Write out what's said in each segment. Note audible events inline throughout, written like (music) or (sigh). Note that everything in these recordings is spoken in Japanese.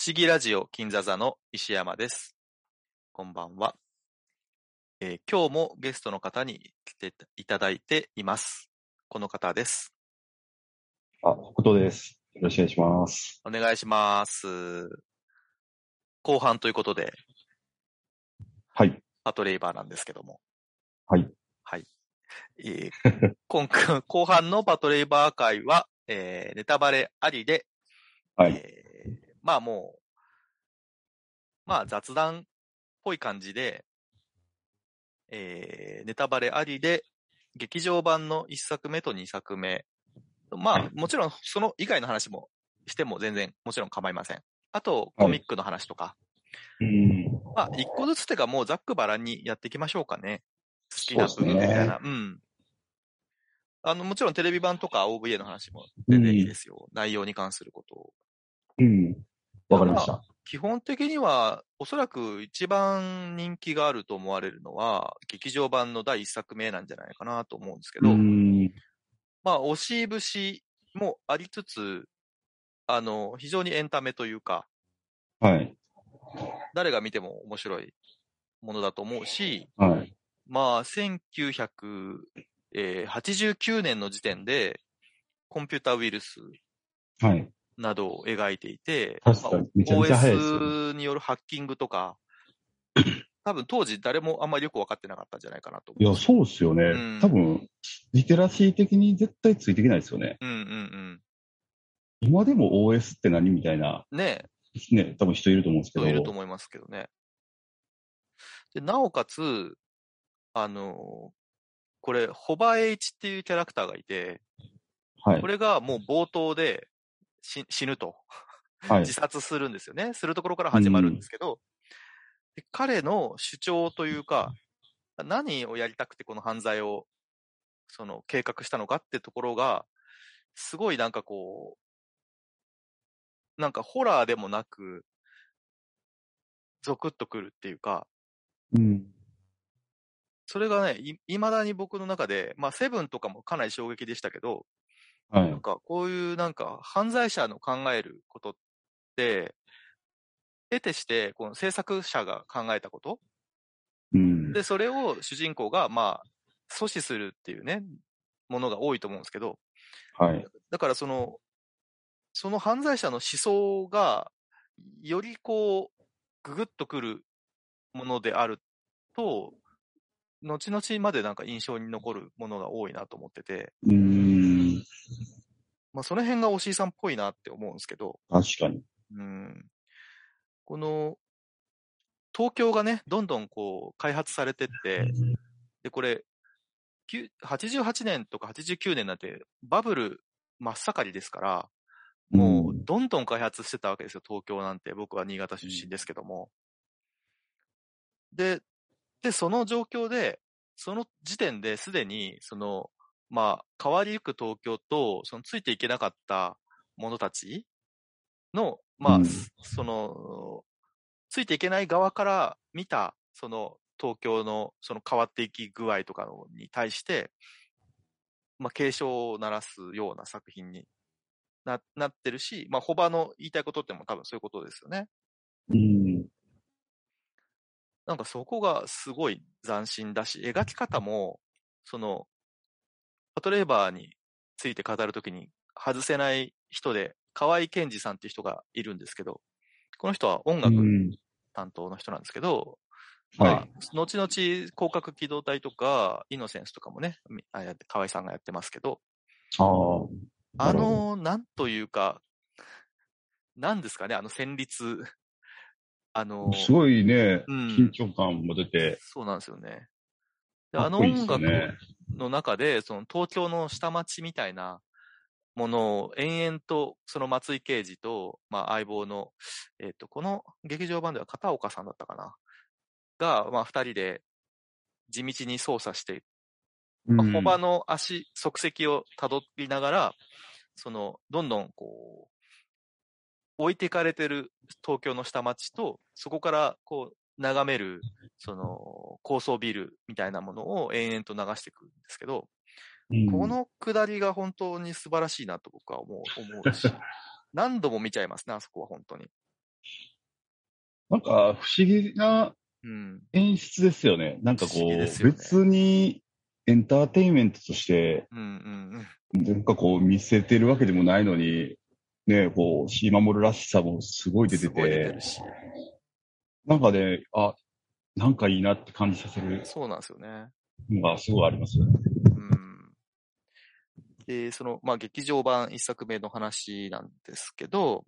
不思議ラジオ金座座の石山です。こんばんは、えー今日もゲストの方に来ていただいています。この方です。あ、北斗です。よろしくお願いします。お願いします。後半ということで、はい。パトレイバーなんですけども。はい。はい。えー (laughs) 今回、後半のパトレイバー会は、えーネタバレありで、はい。えーまあもう、まあ雑談っぽい感じで、えーネタバレありで、劇場版の1作目と2作目。まあ、はいもちろんその以外の話もしても全然もちろん構いません。あと、はいコミックの話とか。うん。まあ、一個ずつてかもうざっくばらんにやっていきましょうかね。好きな分みたいな。うん。あの、もちろんテレビ版とか OVA の話も全然いいですよ。内容に関することを。うん。わかりました。基本的には、おそらく一番人気があると思われるのは、劇場版の第一作目なんじゃないかなと思うんですけど、うん。まあ、押し節もありつつ、あの、非常にエンタメというか、はい。誰が見ても面白いものだと思うし、はい。まあ、1989年の時点で、コンピュータウイルスはい。などを描いていて、確かにめちゃめちゃ早いですよね OS によるハッキングとか、多分当時誰もあんまりよく分かってなかったんじゃないかなといや。そうっすよね。うん多分、リテラシー的に絶対ついていけないですよね。うんうん今でも OS って何みたいな、うん。ねね、多分人いると思うんですけど。人いると思いますけどね。で、なおかつ、あの、これ、ホバー H っていうキャラクターがいて、はいこ。れがもう冒頭で死 (laughs) 死ぬと。はい自。殺するんですよね。するところから始まるんですけど、で彼の主張というか、何をやりたくてこの犯罪を、その計画したのかってところが、すごいなんかこう、なんかホラーでもなく、ゾクッとくるっていうか、うん。それがね、い未だに僕の中で、まあセブンとかもかなり衝撃でしたけど、はいなん。かこういうなんか犯罪者の考えることって、得てしてこの制作者が考えたことうん。で、それを主人公がまあ阻止するっていうね、ものが多いと思うんですけど、はい。だからその、その犯罪者の思想がよりこう、ぐぐっとくるものであると、後々までなんか印象に残るものが多いなと思ってて、うん。まあその辺がおしいさんっぽいなって思うんですけど、確かに。うんこの、東京がね、どんどんこう、開発されてって、で、これ、きゅ88年とか89年なんて、バブル真っ盛りですから、もう、どんどん開発してたわけですよ、東京なんて。僕は新潟出身ですけども。で、で、その状況で、その時点ですでに、その、まあ、変わりゆく東京と、そのついていけなかった者たちの、まあ、うんその、ついていけない側から見た、その、東京の、その変わっていき具合とかのに対して、まあ、警鐘を鳴らすような作品にななってるし、まあ、ホバの言いたいことっても多分そういうことですよね。うん。なんかそこがすごい斬新だし、描き方も、その、パトレーバーについて語るときに外せない人で、河合健二さんっていう人がいるんですけど、この人は音楽うん担当の人なんですけど、はいまあ、後々、広角機動隊とか、イノセンスとかもね、みあやって河合さんがやってますけど、ああ。の、なんというか、なんですかね、あの旋律。あの、すごいね、うん緊張感も出て、そうなんですよね。でかあの音楽。の中で、その東京の下町みたいなものを延々と、その松井刑事と、まあ相棒の、えっ、と、この劇場版では片岡さんだったかな？が、まあ二人で地道に操作して、まあ、の足、足跡を辿りながら、その、どんどんこう、置いていかれてる東京の下町と、そこからこう、眺める、その、高層ビルみたいなものを延々と流していくんですけど、うんこの下りが本当に素晴らしいなと僕は思う、思うし、(laughs) 何度も見ちゃいますね、あそこは本当に。なんか不思議なうん。演出ですよね。なんかこう、ね別にエンターテインメントとして、うんうんうん。なんかこう見せてるわけでもないのに、ね、こう、シーマモルらしさもすごい出てて。なんかね、あ、なんかいいなって感じさせるそうなんですよね。のがすごいありますよね。うん。で、その、まあ、劇場版一作目の話なんですけど、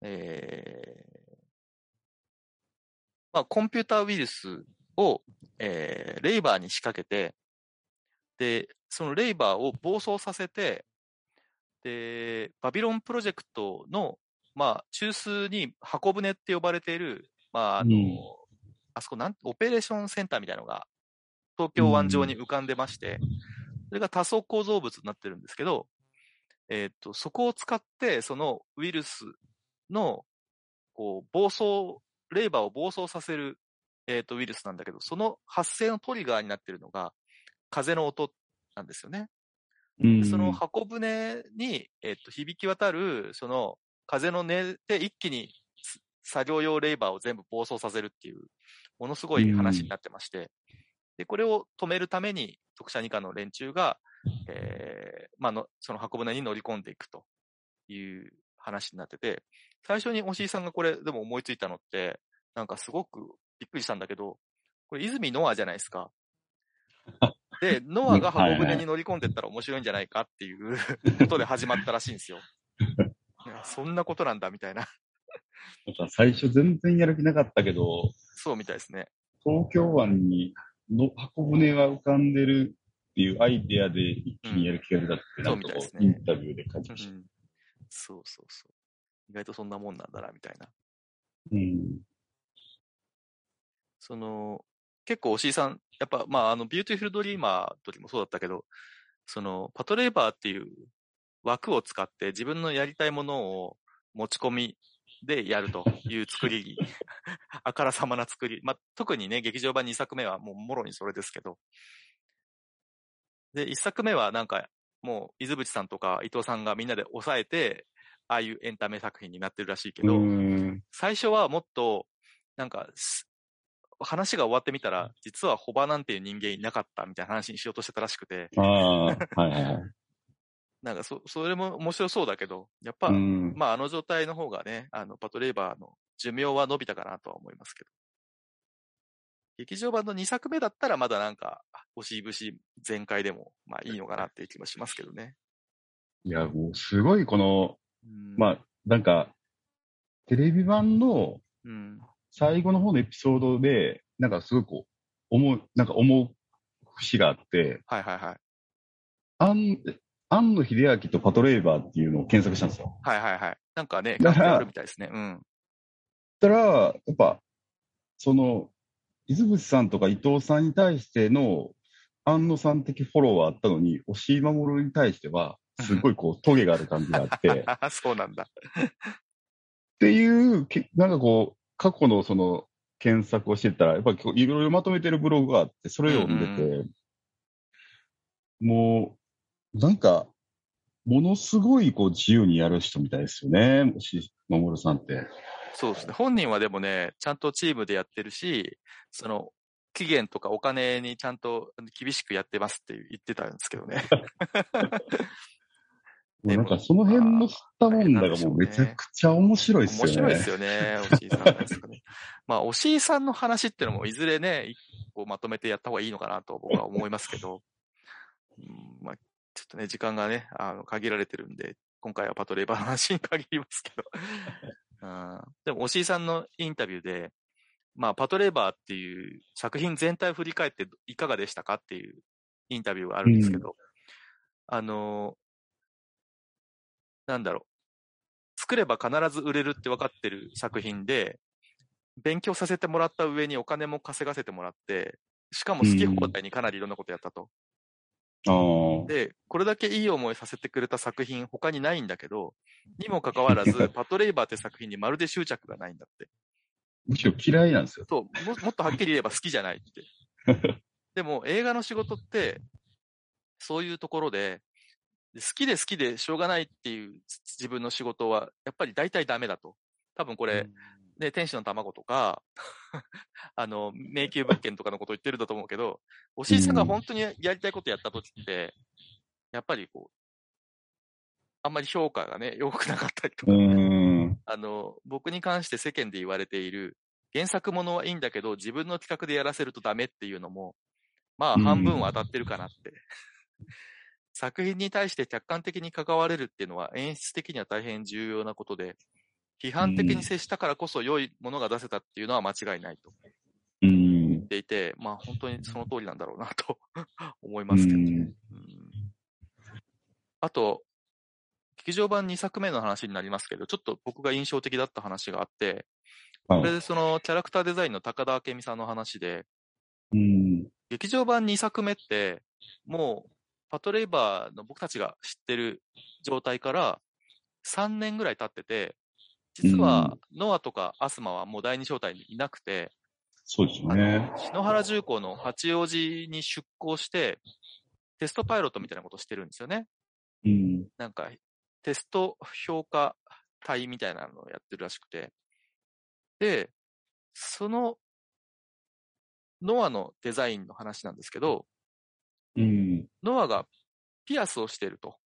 えーまあ、コンピューターウイルスを、えーレイバーに仕掛けて、で、そのレイバーを暴走させて、で、バビロンプロジェクトの、まあ、中枢に箱舟って呼ばれている、まあ、あの、うんあそこなん、オペレーションセンターみたいなのが、東京湾上に浮かんでまして、それが多層構造物になってるんですけど、えっ、と、そこを使って、そのウイルスの、こう、暴走、レーバーを暴走させる、えっ、と、ウイルスなんだけど、その発生のトリガーになってるのが、風の音なんですよね。その箱舟に、えっと、響き渡る、その風の音で一気にす作業用レーバーを全部暴走させるっていう、ものすごい話になってまして、で、これを止めるために、特殊二課の連中が、えーまあの、その箱舟に乗り込んでいくと。いう話になってて、最初に押井さんがこれでも思いついたのって、なんかすごくびっくりしたんだけど、これ泉ノアじゃないですか。(laughs) で、ノアが箱舟に乗り込んでったら面白いんじゃないかっていう (laughs) ことで始まったらしいんですよ。そんなことなんだみたいな。なんか最初全然やる気なかったけど、そうみたいですね。東京湾にの箱舟が浮かんでるっていうアイデアで一気にやる気が出たって、んなんかこう、ねインタビューで感じうました。ん。そうそうそう。意外とそんなもんなんだな、みたいな。うん。その、結構、押井さん、やっぱ、まあ、あの、ビューティフルドリーマーの時もそうだったけど、その、パトレイバーっていう枠を使って自分のやりたいものを持ち込みでやるという作り、(laughs) あからさまな作り。まあ、特にね、劇場版2作目はもうもろにそれですけど。で、1作目はなんか、もう、出渕さんとか伊藤さんがみんなで抑えて、ああいうエンタメ作品になってるらしいけど、うん。最初はもっと、なんかす、話が終わってみたら、実はホバなんていう人間いなかったみたいな話にしようとしてたらしくて、ああ、はいはいはい。(laughs) なんかそ、それも面白そうだけど、やっぱ、うん。まああの状態の方がね、あの、パトレーバーの寿命は伸びたかなとは思いますけど。劇場版の2作目だったらまだなんか、押し節全開でも、まあいいのかなっていう気もしますけどね。いや、もうすごいこの、うん、まあ、なんか、テレビ版のうん。最後の方のエピソードで、なんかすごいこう、思う、なんか思う節があって、はいはいはい。庵庵野秀明とパトレーバーっていうのを検索したんですよ。はいはいはい。なんかね、だかあるみたいですね。うん。たら、やっぱ、その、伊豆淵さんとか伊藤さんに対しての庵野さん的フォローはあったのに、押井守に対しては、すごいこう、(laughs) トゲがある感じがあって、っ (laughs) そうなんだ。ていう、けなんかこう、過去のその、検索をしてたら、やっぱりいろいろまとめてるブログがあって、それを読んでて、もう、なんか、ものすごいこう自由にやる人みたいですよね、押井守さんって。そうですね。本人はでもね、ちゃんとチームでやってるし、その、期限とかお金にちゃんと厳しくやってますって言ってたんですけどね。(laughs) なんかその辺の吸ったもんだがもうめちゃくちゃ面白いっすよね。面白いですよね、押井さんね。(laughs) まあ、押井さんの話っていうのもいずれね、一個まとめてやった方がいいのかなと僕は思いますけど、うんまあ、ちょっとね、時間がね、あの、限られてるんで、今回はパトレーバーの話に限りますけど。(laughs) うん、でも、押井さんのインタビューで、まあ、パトレーバーっていう作品全体を振り返っていかがでしたかっていうインタビューがあるんですけど、あの、なんだろう。作れば必ず売れるって分かってる作品で、勉強させてもらった上にお金も稼がせてもらって、しかも好き放題にかなりいろんなことやったと。で、これだけいい思いさせてくれた作品他にないんだけど、にもかかわらず、(laughs) パトレイバーって作品にまるで執着がないんだって。むしろ嫌いなんですよ。そう、ももっとはっきり言えば好きじゃないって。(laughs) でも映画の仕事って、そういうところで、好きで好きでしょうがないっていう自分の仕事は、やっぱり大体ダメだと。多分これ、ね、天使の卵とか、(laughs) あの、迷宮物件とかのことを言ってるんだと思うけど、おしいさんが本当にやりたいことやった時って、やっぱりこう、あんまり評価がね、良くなかったりとか。あの、僕に関して世間で言われている、原作ものはいいんだけど、自分の企画でやらせるとダメっていうのも、まあうん半分は当たってるかなって。作品に対して客観的に関われるっていうのは演出的には大変重要なことで、批判的に接したからこそ良いものが出せたっていうのは間違いないと言んっ。ていて、まあ本当にその通りなんだろうなと (laughs) 思いますけど。うんうんあと、劇場版2作目の話になりますけど、ちょっと僕が印象的だった話があって、はいこれでそのキャラクターデザインの高田明美さんの話で、うん。劇場版2作目って、もう、パトレイバーの僕たちが知ってる状態から3年ぐらい経ってて、実はノアとかアスマはもう第二招待にいなくて、そうですね。の、篠原重工の八王子に出向して、テストパイロットみたいなことをしてるんですよね。うん。なんか、テスト評価隊みたいなのをやってるらしくて。で、その、ノアのデザインの話なんですけど、うん。ノアがピアスをしてると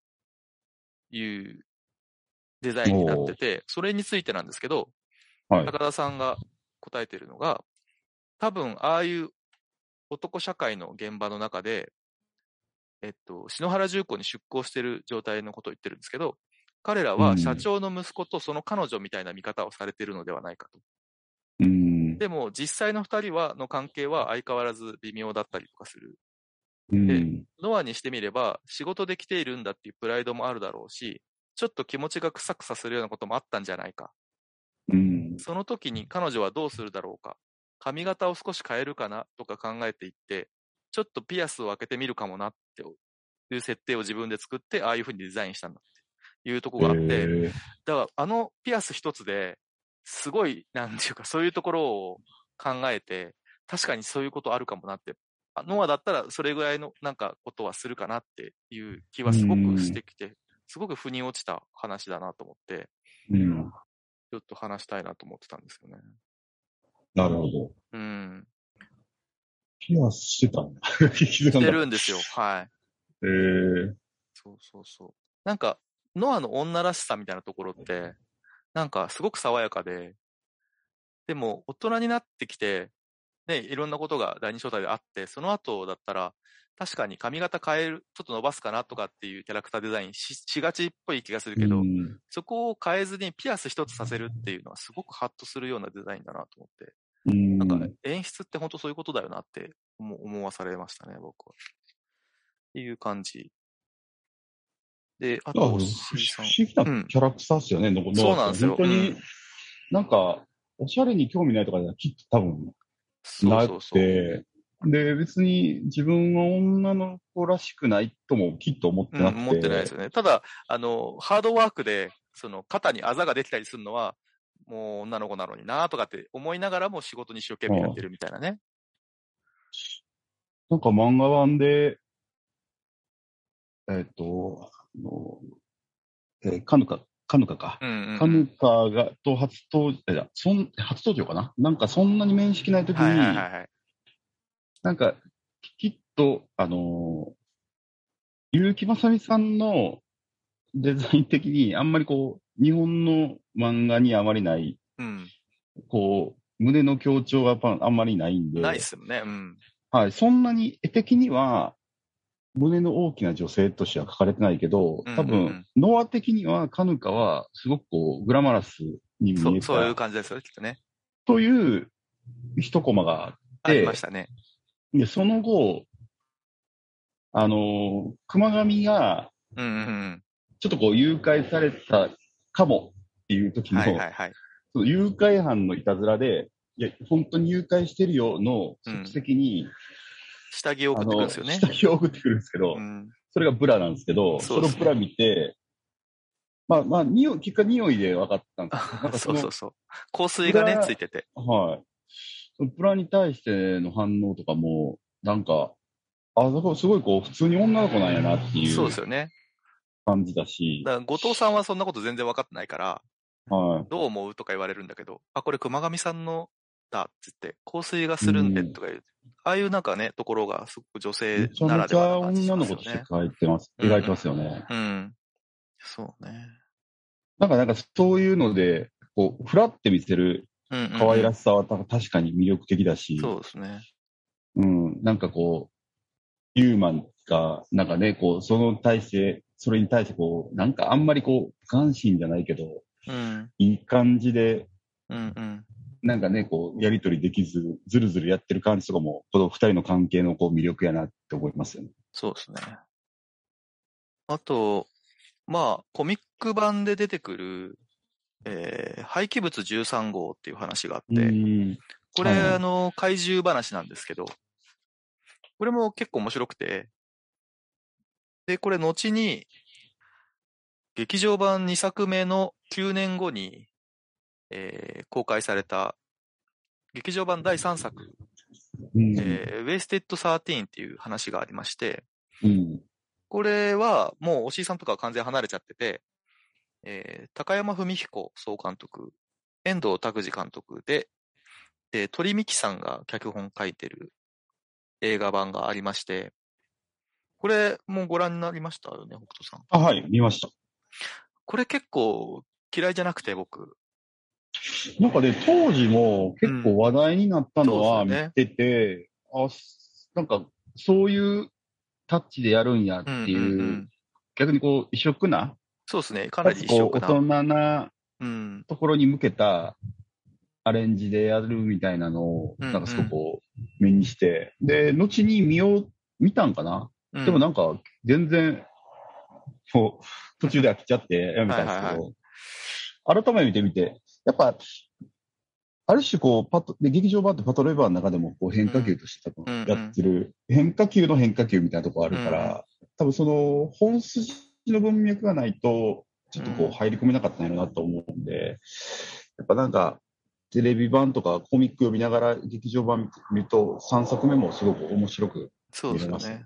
いうデザインになってて、それについてなんですけど、はい。高田さんが答えてるのが、多分、ああいう男社会の現場の中で、えっと、篠原重工に出向してる状態のことを言ってるんですけど、彼らは社長の息子とその彼女みたいな見方をされているのではないかと。うん。でも、実際の二人は、の関係は相変わらず微妙だったりとかする。うん。ノアにしてみれば、仕事で来ているんだっていうプライドもあるだろうし、ちょっと気持ちがくさくさするようなこともあったんじゃないか。うん。その時に彼女はどうするだろうか。髪型を少し変えるかな？とか考えていって、ちょっとピアスを開けてみるかもなっていう設定を自分で作って、ああいう風にデザインしたんだっていうところがあって、えーだからあのピアス一つで、すごい、なんていうか、そういうところを考えて、確かにそういうことあるかもなって。あノアだったらそれぐらいのなんかことはするかなっていう気はすごくしてきて、すごく腑に落ちた話だなと思って、うん。ちょっと話したいなと思ってたんですよね。なるほど。うん。ピアスしてたんだ。(laughs) 気づかしてるんですよ。はい。た。えーそうそうそう。なんか、ノアの女らしさみたいなところって、なんかすごく爽やかで、でも大人になってきて、ね、いろんなことが第二招待であって、その後だったら、確かに髪型変える、ちょっと伸ばすかなとかっていうキャラクターデザインししがちっぽい気がするけど、うんそこを変えずにピアス一つさせるっていうのはすごくハッとするようなデザインだなと思って、うん。なんか演出って本当そういうことだよなって思思わされましたね、僕は。っていう感じ。で、あと、あ不思。議なキャラクターですよね、ノアってそうなんですよ本当に、うんなんか、おしゃれに興味ないとかじゃきっと多分なく。て、で、別に自分は女の子らしくないともきっと思ってうん、なくて。持ってないですよね。ただ、あの、ハードワークで、その、肩にあざができたりするのは、もう女の子なのになとかって思いながらも仕事に一生懸命やってるみたいなね。なんか漫画版で、えっ、と、あの、えー、カヌカ、カヌカか。うんうん、うん。カヌカが、と初登場、そん、初登場かな？なんかそんなに面識ないときに、はいはいはいはい。なんか、きっと、あのー、結城まさみさんのデザイン的に、あんまりこう、日本の漫画にあまりない、うん。こう、胸の強調がやっぱあんまりないんで、ないっすよね。うん。はい、そんなに絵的には、胸の大きな女性としては描かれてないけど、多うんうんうん分、ノア的には、カヌカは、すごくこう、グラマラスに見えそう、そういうた感じですよ、きっとね。という一コマがありましたね。で、その後、あのー熊上が、うんうんうん。ちょっとこう、誘拐されたかもっていう時の、はいはいはい。その誘拐犯のいたずらで、いや、本当に誘拐してるよのうん即席に、下着を送ってくるんですよね。下着を送ってくるんですけど、うん。それがブラなんですけど、そねのブラ見て、まあまあ、匂い、結果匂いで分かったんですよ。そそうのそうそう。香水がねついてて。はい。そのブラに対しての反応とかも、なんか、あ、だからすごいこう、普通に女の子なんやなっていうそうですよね。感じだし、だから後藤さんはそんなこと全然分かってないから、はい。どう思うとか言われるんだけど、あ、これ熊上さんのだって言って、香水がするんでとか言う、ああいうなんかね、ところがすごく女め性ならではな感じし女ますよねの子として。書いてます、うん描いてますよね。うん。そうね。なんか、なんかそういうので、こう、フラって見せるうんうんうん可愛らしさはた確かに魅力的だし、そうですね。うん、なんかこう、ユーマンが、なんかね、こう、その対して、それに対してこう、なんかあんまりこう、不関心じゃないけど、うん。いい感じで、うんうん。なんかね、こう、やりとりできず、ずるずるやってる感じとかも、この二人の関係のこう魅力やなって思いますよね。そうですね。あと、まあ、コミック版で出てくる、えー廃棄物13号っていう話があって、うん。これ、はいあの、怪獣話なんですけど、これも結構面白くて、で、これ後に、劇場版2作目の9年後に、えー公開された、劇場版第3作、うん。えー、ウェイステッド13っていう話がありまして、うん。これはもう押井さんとかは完全離れちゃってて、えー高山文彦総監督、遠藤拓司監督で、で、鳥美紀さんが脚本書いてる映画版がありまして、これもうご覧になりましたよね、北斗さん？あ、はい、見ました。これ結構嫌いじゃなくて僕。なんかね、当時も結構話題になったのは見うん。そうですよね。てて、あ、なんか、そういうタッチでやるんやっていう、うんうんうん。逆にこう、異色な、そうですね、かなり異色な。大人なうん。ところに向けたアレンジでやるみたいなのを、うんうん。なんかすごくこう、目にして、で、後に見よう、見たんかな、うん。でもなんか、全然、こう、途中で飽きちゃってやめたんですけど、改めて見て、やっぱ、ある種こう、パト、で、劇場版ってパトレーバーの中でもこう変化球として多うん分やってる、変化球の変化球みたいなとこあるから、多分その本筋の文脈がないと、ちょっとこううん。入り込めなかったんやろなと思うんで、やっぱなんか、テレビ版とかコミック読みながら劇場版見ると、3作目もすごく面白くそうですね。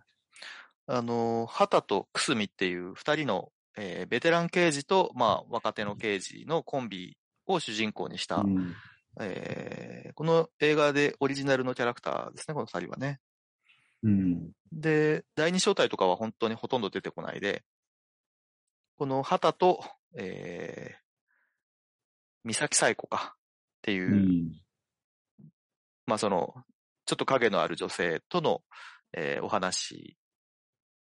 あの、畑とくすみっていう二人の、えーベテラン刑事と、まあ、若手の刑事のコンビを主人公にした、うんえーこの映画でオリジナルのキャラクターですね、この二人はね。うん。で、第二招待とかは本当にほとんど出てこないで、この畑と、えー、三崎彩子かっていう、うん。まあその、ちょっと影のある女性との、えーお話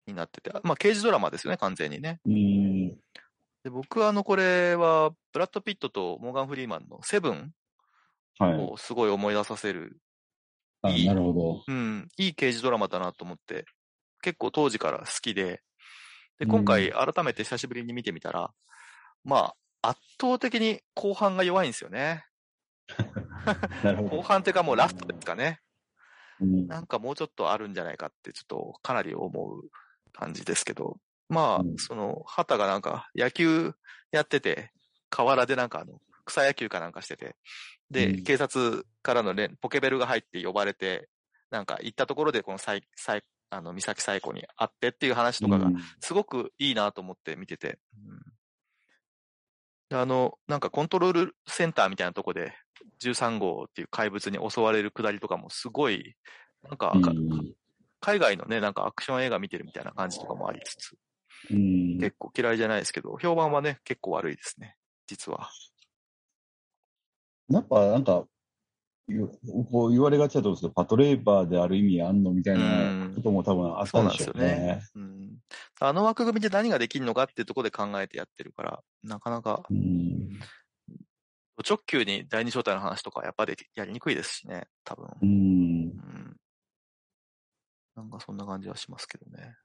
になってて、まあ刑事ドラマですよね、完全にね。うん。で僕はあの、これは、ブラッド・ピットとモーガン・フリーマンのセブンはい。をすごい思い出させる、あいいなるほど。うん、いい刑事ドラマだなと思って、結構当時から好きで、で、うん今回改めて久しぶりに見てみたら、まあ、圧倒的に後半が弱いんですよね。(laughs) 後半っていうかもうラストですかね。うんなんかもうちょっとあるんじゃないかってちょっとかなり思う感じですけど、まあう、ん。その、畑がなんか野球やってて、河原でなんかあの、草野球かなんかしてて、で、うん。警察からの連ポケベルが入って呼ばれて、なんか行ったところでこのあの、三崎彩子に会ってっていう話とかがうん。すごくいいなと思って見てて。うん。であの、なんかコントロールセンターみたいなとこで、13号っていう怪物に襲われるくだりとかもすごい、なんか、かうん。海外のね、なんかアクション映画見てるみたいな感じとかもありつつ、うん結構嫌いじゃないですけど、評判はね、結構悪いですね、実は。やっぱなんか、ゆこう言われがちだと思うんですけど、パトレーバーである意味あんのみたいなことも多分あったんでしょうそうなんですよね。うん。あの枠組みで何ができるのかっていうところで考えてやってるから、なかなか、うん。直球に第二招待の話とかやっぱりやりにくいですしね、多分。うん。うん。なんかそんな感じはしますけどね。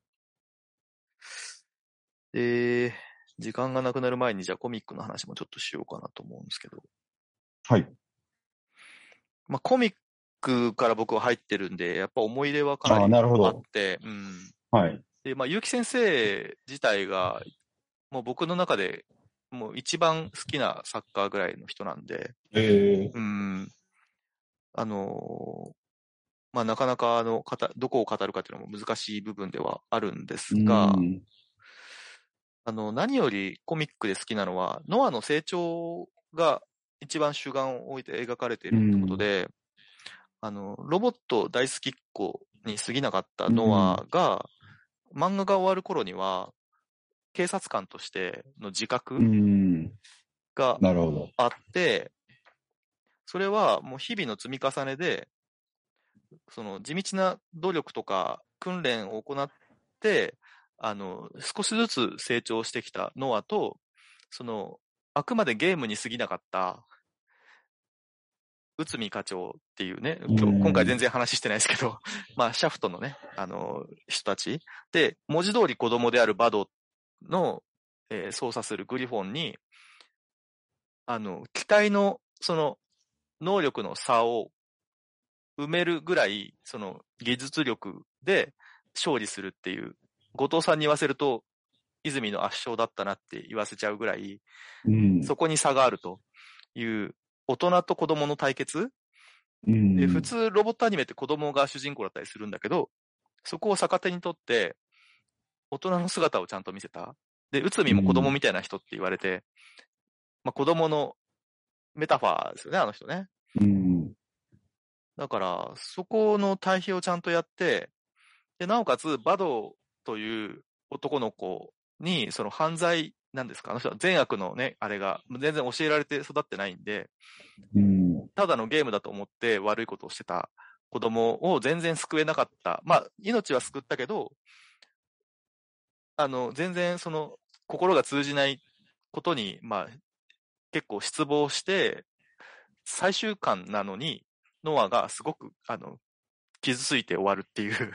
で、時間がなくなる前にじゃあコミックの話もちょっとしようかなと思うんですけど。はい。まあコミックから僕は入ってるんで、やっぱ思い入れはかなりあっど。て、うん。はい。で、まあ、結城先生自体が、もう僕の中で、もう一番好きなサッカーぐらいの人なんで、えうん。あのーまあ、なかなか、あの、どこを語るかっていうのも難しい部分ではあるんですー、が、うんあの、何よりコミックで好きなのは、ノアの成長が一番主眼を置いて描かれているってことで、あの、ロボット大好きっ子に過ぎなかったノアが、漫画が終わる頃には、警察官としての自覚うん。が。あって、それはもう日々の積み重ねで、その地道な努力とか訓練を行って、あの、少しずつ成長してきたノアと、その、あくまでゲームに過ぎなかった、内海課長っていうね、今回全然話してないですけど、(laughs) まあ、シャフトのね、あの、人たち。で、文字通り子供であるバドの、えー操作するグリフォンに、あの、機体の、その、能力の差を埋めるぐらい、その、技術力で勝利するっていう、後藤さんに言わせると、泉の圧勝だったなって言わせちゃうぐらい、うん。そこに差があるという、大人と子供の対決？うんで、普通ロボットアニメって子供が主人公だったりするんだけど、そこを逆手にとって、大人の姿をちゃんと見せた。で、内海も子供みたいな人って言われて、まあ子供のメタファーですよね、あの人ね。うん。だから、そこの対比をちゃんとやって、で、なおかつ、バドという男の子に、その犯罪なんですか？あの人は善悪のね、あれが、全然教えられて育ってないんで、うん。ただのゲームだと思って悪いことをしてた子供を全然救えなかった。まあ、命は救ったけど、あの、全然その、心が通じないことに、まあ、結構失望して、最終巻なのに、ノアがすごく、あの、傷ついて終わるっていう。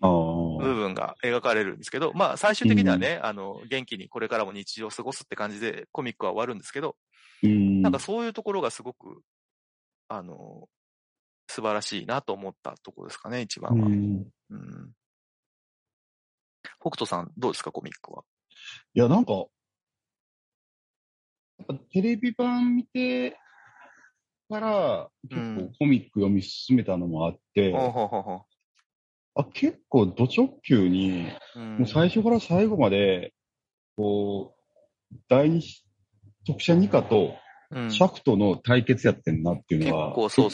部分が描かれるんですけど、まあ、最終的にはね、あの、元気にこれからも日常を過ごすって感じでコミックは終わるんですけど、うん。なんかそういうところがすごく、あの、素晴らしいなと思ったところですかね、一う番は。ん。うん。北斗さん、どうですか、コミックは？いや、なんか、テレビ版見てから、結うん構コミック読み進めたのもあって、ほうほうほうほあ結構ド直球に、う。うんもう最初から最後まで、こう、第二特殊二課とうんシャフトの対決やってんなっていう結のは。結構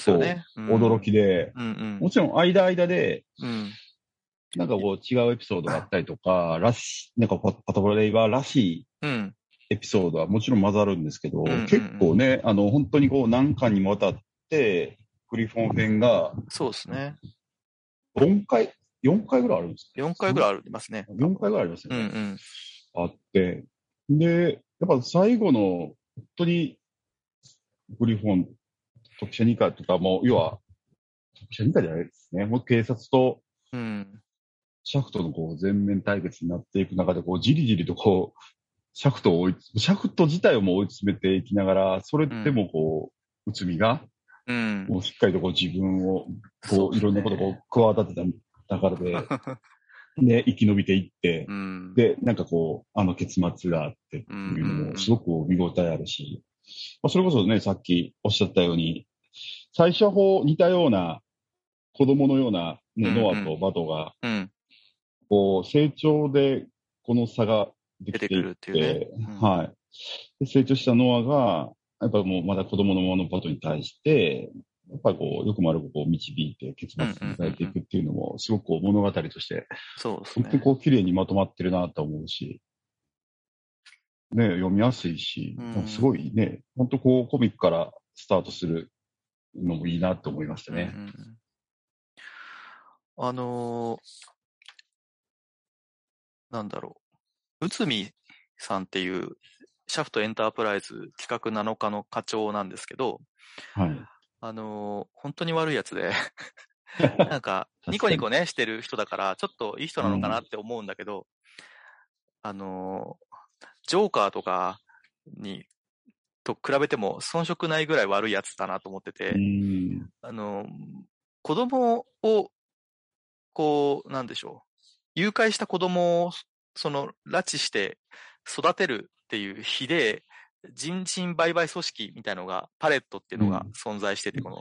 驚きで、もちろん間間で、うん。なんかこう違うエピソードがあったりとか、らし、なんかパパトロレイバーらしいうん。エピソードはもちろん混ざるんですけど、結構ね、あの、本当にこう何巻にもわたって、グリフォン編がそうですね。4回、4回ぐらいあるんです4回ぐらいありますね。か ?4 回ぐらいありますよね。うんうん。あって。で、やっぱ最後の、本当に、グリフォン、特殊二課とかも、要は、特殊二課じゃないですね。もう警察とうん。シャフトのこう全面対決になっていく中で、こう、じりじりとこう、シャフトを追いつ、シャフト自体をもう追い詰めていきながら、それでもこう、内海が、うん。もうしっかりとこう自分を、こう、いろんなことをこう、企てた中で、(laughs) で、生き延びていって、うん。で、なんかこう、あの結末があってっていうのも、すごく見応えあるし、まあ、それこそね、さっきおっしゃったように、最初はこう似たような、子供のような、ね、うんうんノアとバトが、うん。こう、成長でこの差ができていっ出てくるっていうねうんはい。で成長したノアが、やっぱもうまだ子供のままのバトに対して、やっぱりこう、よくも悪くこう導いて結末に迎えていくっていうのも、すごくこう物語として、そうですね。本当にこう、綺麗にまとまってるなと思うし、ね、読みやすいし、すごいね、本当こう、コミックからスタートするのもいいなと思いましたね。うんうんうんあのーなんだろう。内海さんっていう、シャフトエンタープライズ企画7日の課長なんですけど、はい。あのー本当に悪いやつで、(laughs) なんか、ニコニコね、してる人だから、ちょっといい人なのかなって思うんだけど、あのージョーカーとかに、と比べても遜色ないぐらい悪いやつだなと思ってて、うん。あの、子供を、こう、なんでしょう。誘拐した子供を、その、拉致して育てるっていう比で、人身売買組織みたいのが、パレットっていうのが存在してて、この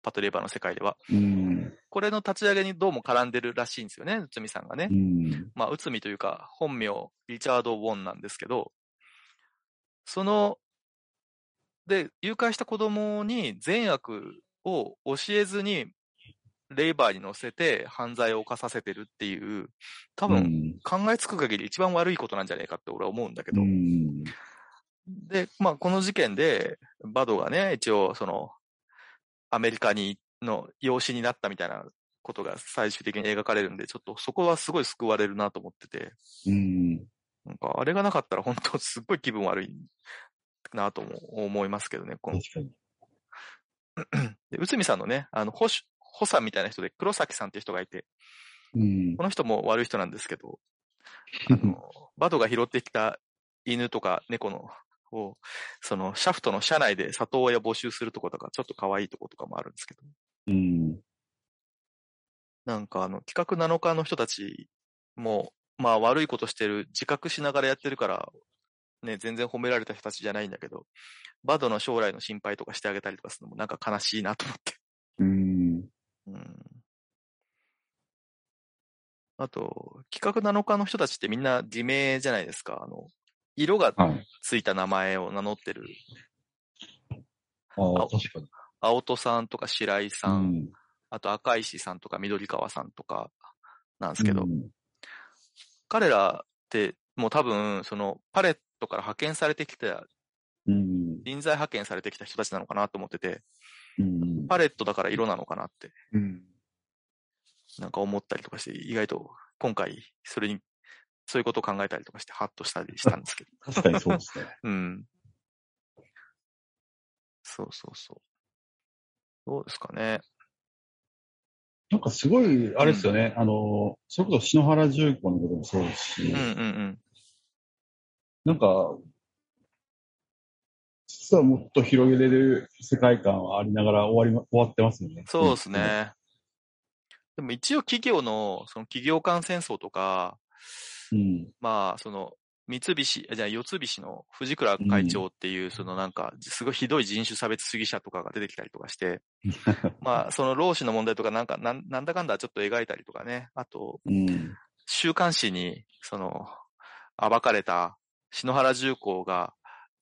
パトレーバーの世界では。うん。これの立ち上げにどうも絡んでるらしいんですよね、内海さんがねう。ん。まあ、内海というか、本名、リチャード・ウォンなんですけど、その、で、誘拐した子供に善悪を教えずに、レイバーに乗せて犯罪を犯させてるっていう、多分、うん。考えつく限り一番悪いことなんじゃないかって俺は思うんだけど。うん。で、まあ、この事件で、バドがね、一応、その、アメリカに、の養子になったみたいなことが最終的に描かれるんで、ちょっとそこはすごい救われるなと思ってて、うん。なんか、あれがなかったら本当すっごい気分悪いなとも思いますけどね。この確かに。で、内海さんのね、あの、保守、補佐みたいな人で黒崎さんっていう人がいて、うんこ。の人も悪い人なんですけど、(laughs) あの、バドが拾ってきた犬とか猫の、を、その、シャフトの車内で里親募集するとことか、ちょっと可愛いとことかもあるんですけど、うん。なんかあの、企画7日の人たちも、まあ悪いことしてる、自覚しながらやってるから、ね、全然褒められた人たちじゃないんだけど、バドの将来の心配とかしてあげたりとかするのもなんか悲しいなと思って。うん。うん。あと、企画7日の人たちってみんな偽名じゃないですか。あの、色がはい。ついた名前を名乗ってる、ああ、確かに。青戸さんとか白井さん、うん。あと赤石さんとか緑川さんとかなんですけど、うん彼らってもう多分、そのパレットから派遣されてきた、うん。人材派遣されてきた人たちなのかなと思ってて、うん。パレットだから色なのかなって、うん。なんか思ったりとかして、意外と今回、それに、そういうことを考えたりとかして、ハッとしたりしたんですけど。(laughs) 確かにそうですね。(laughs) うん。そうそうそう。どうですかね。なんかすごい、あれですよね。あの、それこそ篠原重工のこともそうですし、うんうんうん。なんか、実はもっと広げれる世界観はありながら終わりま、終わってますよね。そうですね。でも一応企業の、その企業間戦争とか、うん。まあ、その、三菱、じゃあ四菱の藤倉会長っていう、そのなんか、すごいひどい人種差別主義者とかが出てきたりとかして、(laughs) まあ、その労使の問題とかなんか、なんなんだかんだちょっと描いたりとかね、あと、うん。週刊誌に、その、暴かれた篠原重工が、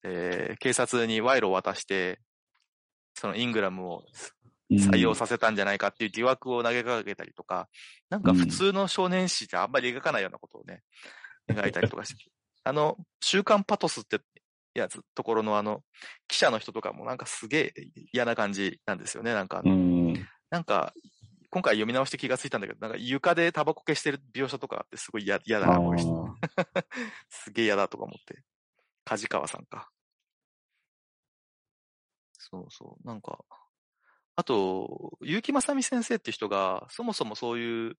えー警察に賄賂を渡して、そのイングラムを採用させたんじゃないかっていう疑惑を投げかけたりとか、なんか普通の少年誌じゃあんまり描かないようなことをね、(laughs) 描いたりとかして、あの、週刊パトスってやつ、ところのあの、記者の人とかもなんかすげえ嫌な感じなんですよね、なんか。なんか、今回読み直して気がついたんだけど、なんか床でタバコ消してる描写とかあってすごい嫌嫌だな、この人。あ (laughs) すげえ嫌だとか思って。梶川さんか。そうそう。なんか、あと、結城正美先生って人が、そもそもそういう、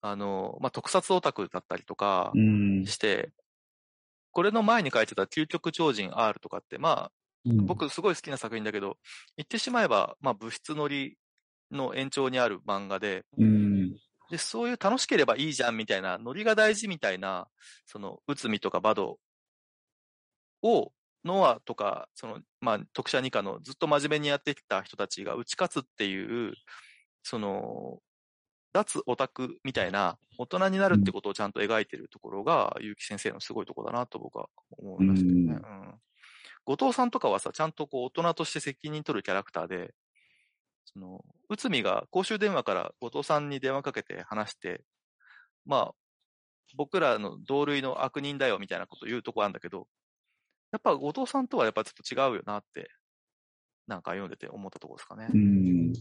あの、まあ、特撮オタクだったりとかうん。して、これの前に書いてた究極超人 R とかって、まあ、僕すごい好きな作品だけど、言ってしまえば、まあ、物質乗りの延長にある漫画で、うん。で、そういう楽しければいいじゃんみたいな、ノリが大事みたいな、その、内海とかバドを、ノアとか、その、まあ、特殊二課のずっと真面目にやってきた人たちが打ち勝つっていう、その、脱オタクみたいな、大人になるってことをちゃんと描いてるところが、結城先生のすごいところだなと僕は思いますけどね。うんうん。後藤さんとかはさ、ちゃんとこう、大人として責任取るキャラクターで、その、内海が公衆電話から後藤さんに電話かけて話して、まあ、僕らの同類の悪人だよみたいなこと言うとこあるんだけど、やっぱ後藤さんとはやっぱちょっと違うよなって、なんか読んでて思ったところですかね。うん。うん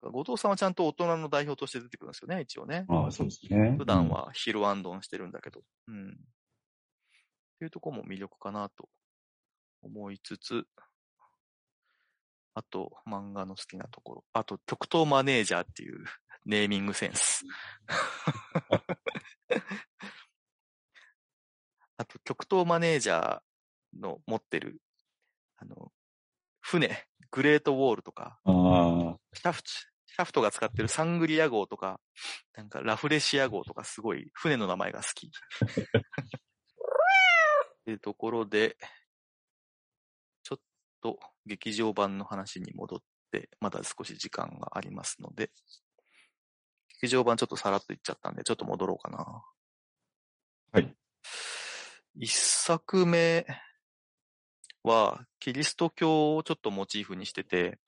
後藤さんはちゃんと大人の代表として出てくるんですよね、一応ね。ああ、そうですね。普段はヒルアンドンしてるんだけど。うん。っていうところも魅力かなと思いつつ、あと、漫画の好きなところ。あと、極東マネージャーっていうネーミングセンス。(laughs) あと、極東マネージャーの持ってる、あの、船、(laughs) グレートウォールとか。シャフト、シャフトが使ってるサングリア号とか、なんかラフレシア号とかすごい船の名前が好き。(laughs) っていうところで、ちょっと劇場版の話に戻って、まだ少し時間がありますので、劇場版ちょっとさらっと言っちゃったんで、ちょっと戻ろうかな。はい。一作目は、キリスト教をちょっとモチーフにしてて、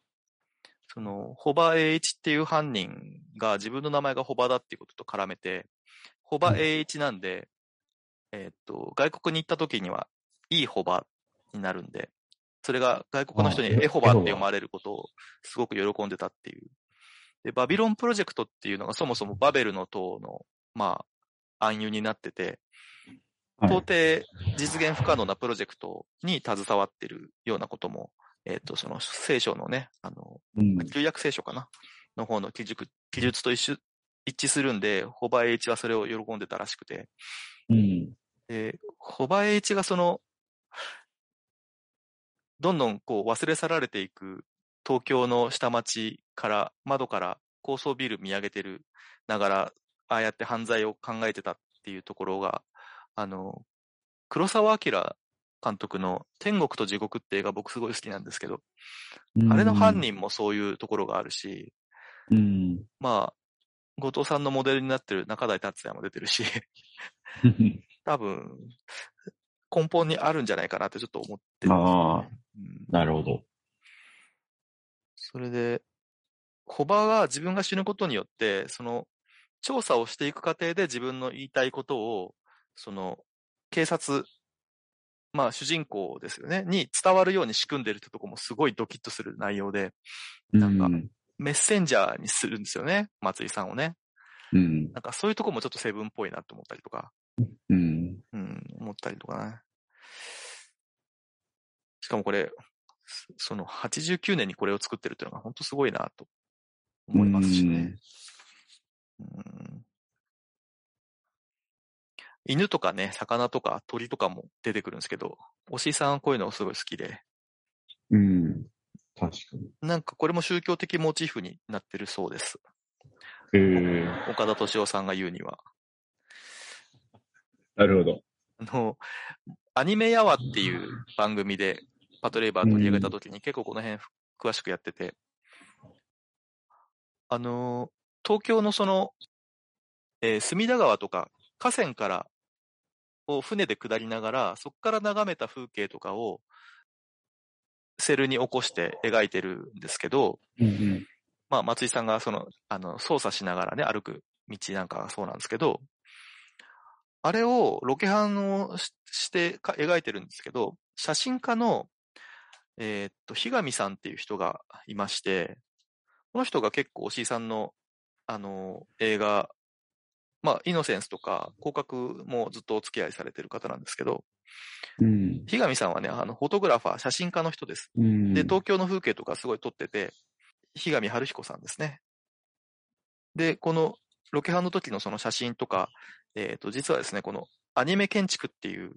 その、ホバ栄一っていう犯人が自分の名前がホバだっていうことと絡めて、ホバ栄一なんで、えーっと、外国に行った時には、いいホバになるんで、それが外国の人にあエエホバって読まれることをすごく喜んでたっていう。で、バビロンプロジェクトっていうのがそもそもバベルの塔の、まあ、暗喩になってて、はい到底実現不可能なプロジェクトに携わってるようなことも、えっ、と、その聖書のね、あの、うん。旧約聖書かな？の方の記述記述と一緒一致するんで、ホバエイチはそれを喜んでたらしくて、うん。で、ホバエイチがその、どんどんこう忘れ去られていく東京の下町から、窓から高層ビル見上げてるながら、ああやって犯罪を考えてたっていうところが、あの、黒澤明監督の天国と地獄って映画僕すごい好きなんですけど、あれの犯人もそういうところがあるし、うん。まあ、後藤さんのモデルになってる中台達也も出てるし、(laughs) 多分、根本にあるんじゃないかなってちょっと思ってるんですよああ、んなるほど。それで、コバが自分が死ぬことによって、その、調査をしていく過程で自分の言いたいことを、その、警察、まあ主人公ですよね、に伝わるように仕組んでるってとこもすごいドキッとする内容で、なんかうん。メッセンジャーにするんですよね、松井さんをね。うん。なんかそういうとこもちょっとセブンっぽいなと思ったりとか、うん。うん、思ったりとかね。しかもこれ、そその89年にこれを作ってるっていうのが本当すごいなと思いますしね。うん犬とかね、魚とか鳥とかも出てくるんですけど、押井さんはこういうのすごい好きで、うん。確かに。なんかこれも宗教的モチーフになってるそうです。ええ岡田敏夫さんが言うには。なるほど。あの、アニメやわっていう番組でパトレイバー取り上げた時に結構この辺詳しくやってて、あの、東京のその、えー隅田川とか河川からを船で下りながら、そこから眺めた風景とかをセルに起こして描いてるんですけど、うんまあ、松井さんがその、あの、操作しながらね、歩く道なんかがそうなんですけど、あれをロケハンをししてか描いてるんですけど、写真家の、えーっと、日上さんっていう人がいまして、この人が結構、押井さんの、あの、映画、まあ、イノセンスとか、広角もずっとお付き合いされてる方なんですけど、うん。日上さんはね、あの、フォトグラファー、写真家の人です。うん。で、東京の風景とかすごい撮ってて、日上春彦さんですね。で、このロケハンの時のその写真とか、えっ、と、実はですね、このアニメ建築っていう、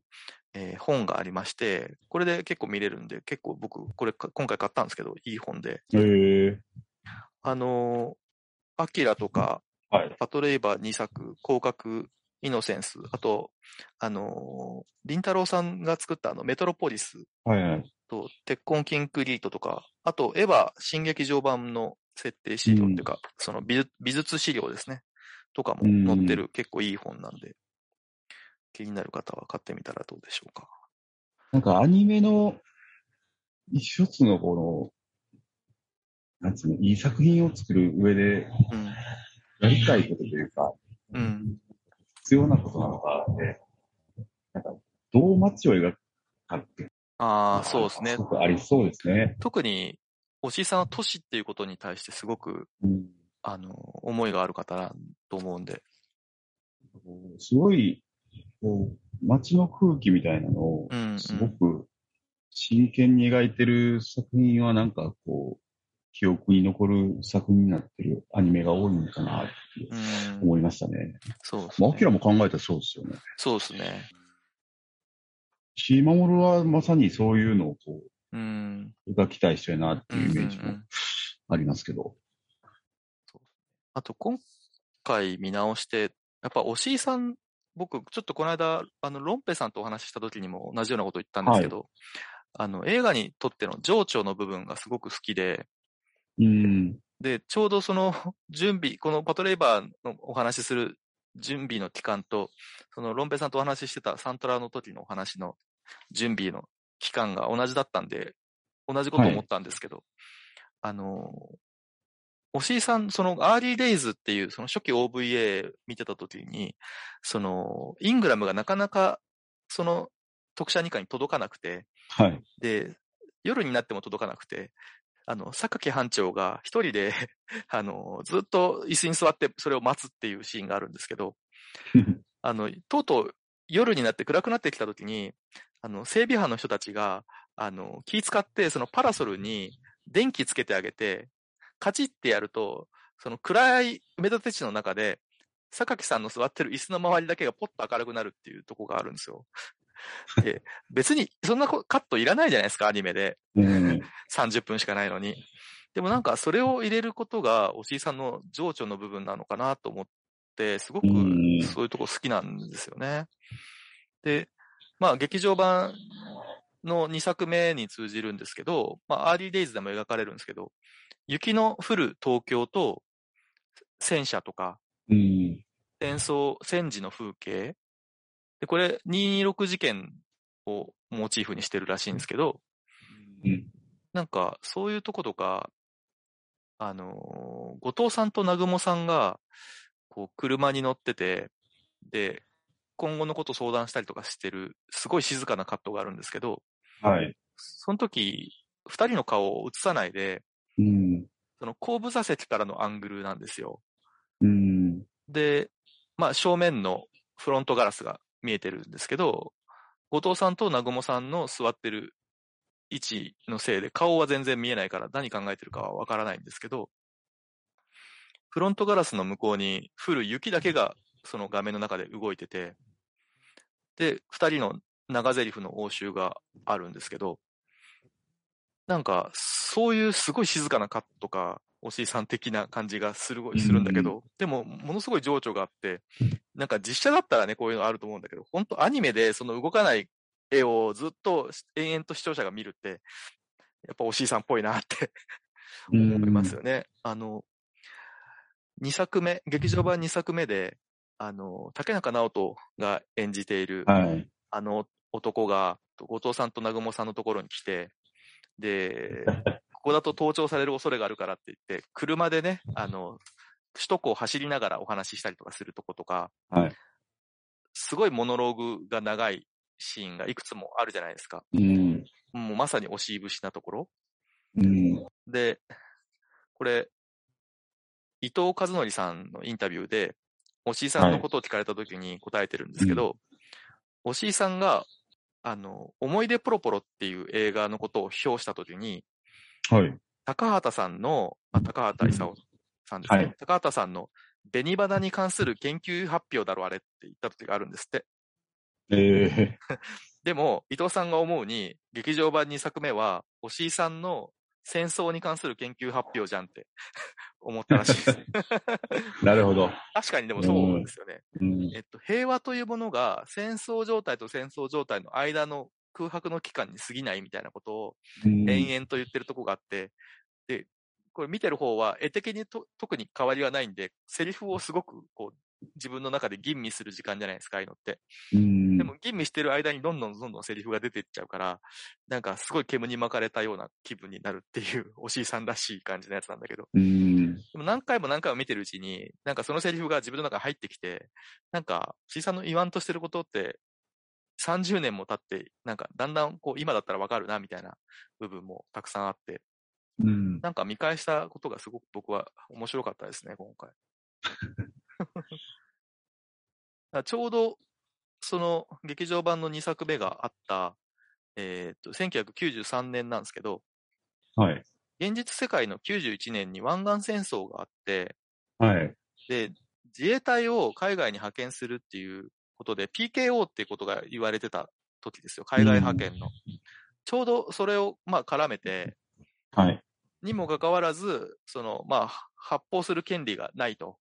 えー本がありまして、これで結構見れるんで、結構僕、これか今回買ったんですけど、いい本で。ええあのーアキラとか、はい。パトレイバー2作、広角、イノセンス、あと、あのー、リンタロウさんが作ったあの、メトロポリスはいはい。と、鉄痕キンクリートとか、あと、エヴァ新劇場版の設定資料っていうか、その美術美術資料ですね。とかも載ってる結構いい本なんで、気になる方は買ってみたらどうでしょうか。なんかアニメの一つのこの、なんつうの、いい作品を作る上でやりたいことというか、うん。うん。必要なことなのかで、なんか、どう街を描くかって、ああ、そうですねありそうですね。特に、おしいさんは都市っていうことに対してすごく、うん、あの、思いがある方だと思うんで。すごい、こう、街の空気みたいなのを。すごく真剣に描いてる作品はなんかこう、記憶に残る作品になってるアニメが多いのかなってうん、思いましたね。そうですねまあ、アキ。ラも考えたらそうですよね。そうですね。シーマモルはまさにそういうのをこうん。う、描きたい人やなっていうイメージもうんうんうんありますけど。あと、今回見直して、やっぱ、押井さん、僕、ちょっとこの間、あの、ロンペさんとお話しした時にも同じようなこと言ったんですけど、あの、映画にとっての情緒の部分がすごく好きで、うん。で、ちょうどその (laughs) 準備、このパトレイバーのお話しする準備の期間と、そのロンペイさんとお話ししてたサントラの時のお話の準備の期間が同じだったんで、同じことを思ったんですけど、あの、押井さん、そのアーリーデイズっていうその初期 OVA 見てた時に、そのイングラムがなかなかその特車二課に届かなくて、はい。で、夜になっても届かなくて、あの、榊班長が一人で、(laughs) あの、ずっと椅子に座ってそれを待つっていうシーンがあるんですけど、あの、とうとう夜になって暗くなってきた時に、あの、整備班の人たちが、あの、気使って、そのパラソルに電気つけてあげて、カチッてやると、その暗い埋め立て地の中で、榊さんの座ってる椅子の周りだけがポッと明るくなるっていうとこがあるんですよ。(laughs) で、別にそんなこカットいらないじゃないですか、アニメで。うん。30分しかないのに。でもなんかそれを入れることが、おしいさんの情緒の部分なのかなと思って、すごくうんそういうとこ好きなんですよね。で、まあ劇場版の2作目に通じるんですけど、まあアーリーデイズでも描かれるんですけど、雪の降る東京と戦車とかうん。戦争、戦時の風景。で、これ226事件をモチーフにしてるらしいんですけど、うん。なんか、そういうとことか、あのー後藤さんと南雲さんが、こう、車に乗ってて、で、今後のこと相談したりとかしてる、すごい静かなカットがあるんですけど、はい。その時、二人の顔を映さないで、うん。その後部座席からのアングルなんですよ。うん。で、まあ、正面のフロントガラスが見えてるんですけど、後藤さんと南雲さんの座ってる位置のせいで顔は全然見えないから何考えてるかはわからないんですけど、フロントガラスの向こうに降る雪だけがその画面の中で動いてて、で、二人の長台詞の応酬があるんですけど、なんか、そういうすごい静かなカットか、おしいさん的な感じがするするんだけど、でも、ものすごい情緒があって、なんか実写だったらね、こういうのあると思うんだけど、本当アニメでその動かない絵をずっと延々と視聴者が見るって、やっぱおしいさんっぽいなって思いますよね。あの、2作目、劇場版2作目で、あの、竹中直人が演じている、はい。あの男が、後藤さんと南雲さんのところに来て、で、(laughs) ここだと盗聴される恐れがあるからって言って、車でね、あの、首都高を走りながらお話ししたりとかするとことか、はいすごいモノローグが長いシーンがいくつもあるじゃないですか。うん。もうまさに押し節なところ。うん。で、これ、伊藤和則さんのインタビューで、押井さんのことを聞かれた時に答えてるんですけど、押井さんが、あの、思い出ポロポロっていう映画のことを評した時に、はい。高畑さんの、まあ、高畑勲さんですね。はい高畑さんの紅花に関する研究発表だろあれって言った時があるんですって。ええ (laughs) でも、伊藤さんが思うに、劇場版2作目は、押井さんの戦争に関する研究発表じゃんって (laughs) 思ったらしいです。(laughs) なるほど。確かにでもそうですよね。うん。えっと、平和というものが戦争状態と戦争状態の間の空白の期間に過ぎないみたいなことをうん延々と言ってるとこがあって、で、これ見てる方は絵的にと特に変わりはないんで、セリフをすごくこう自分の中で吟味する時間じゃないですか、ああいうのって。うんでも吟味してる間にどんどんどんどんセリフが出ていっちゃうから、なんかすごい煙に巻かれたような気分になるっていう、(laughs) おしいさんらしい感じのやつなんだけど。うん。でも何回も何回も見てるうちに、なんかそのセリフが自分の中に入ってきて、なんか、おしいさんの言わんとしてることって、30年も経って、なんかだんだんこう今だったらわかるなみたいな部分もたくさんあって、うん。なんか見返したことがすごく僕は面白かったですね、今回。(laughs) ちょうど、その劇場版の2作目があった、えっ、と、1993年なんですけど、はい。現実世界の91年に湾岸戦争があって、はい。で、自衛隊を海外に派遣するっていうことで、PKO っていうことが言われてた時ですよ、海外派遣の。ちょうどそれを、まあ、絡めて、はい。にもかかわらず、その、まあ、発砲する権利がないと、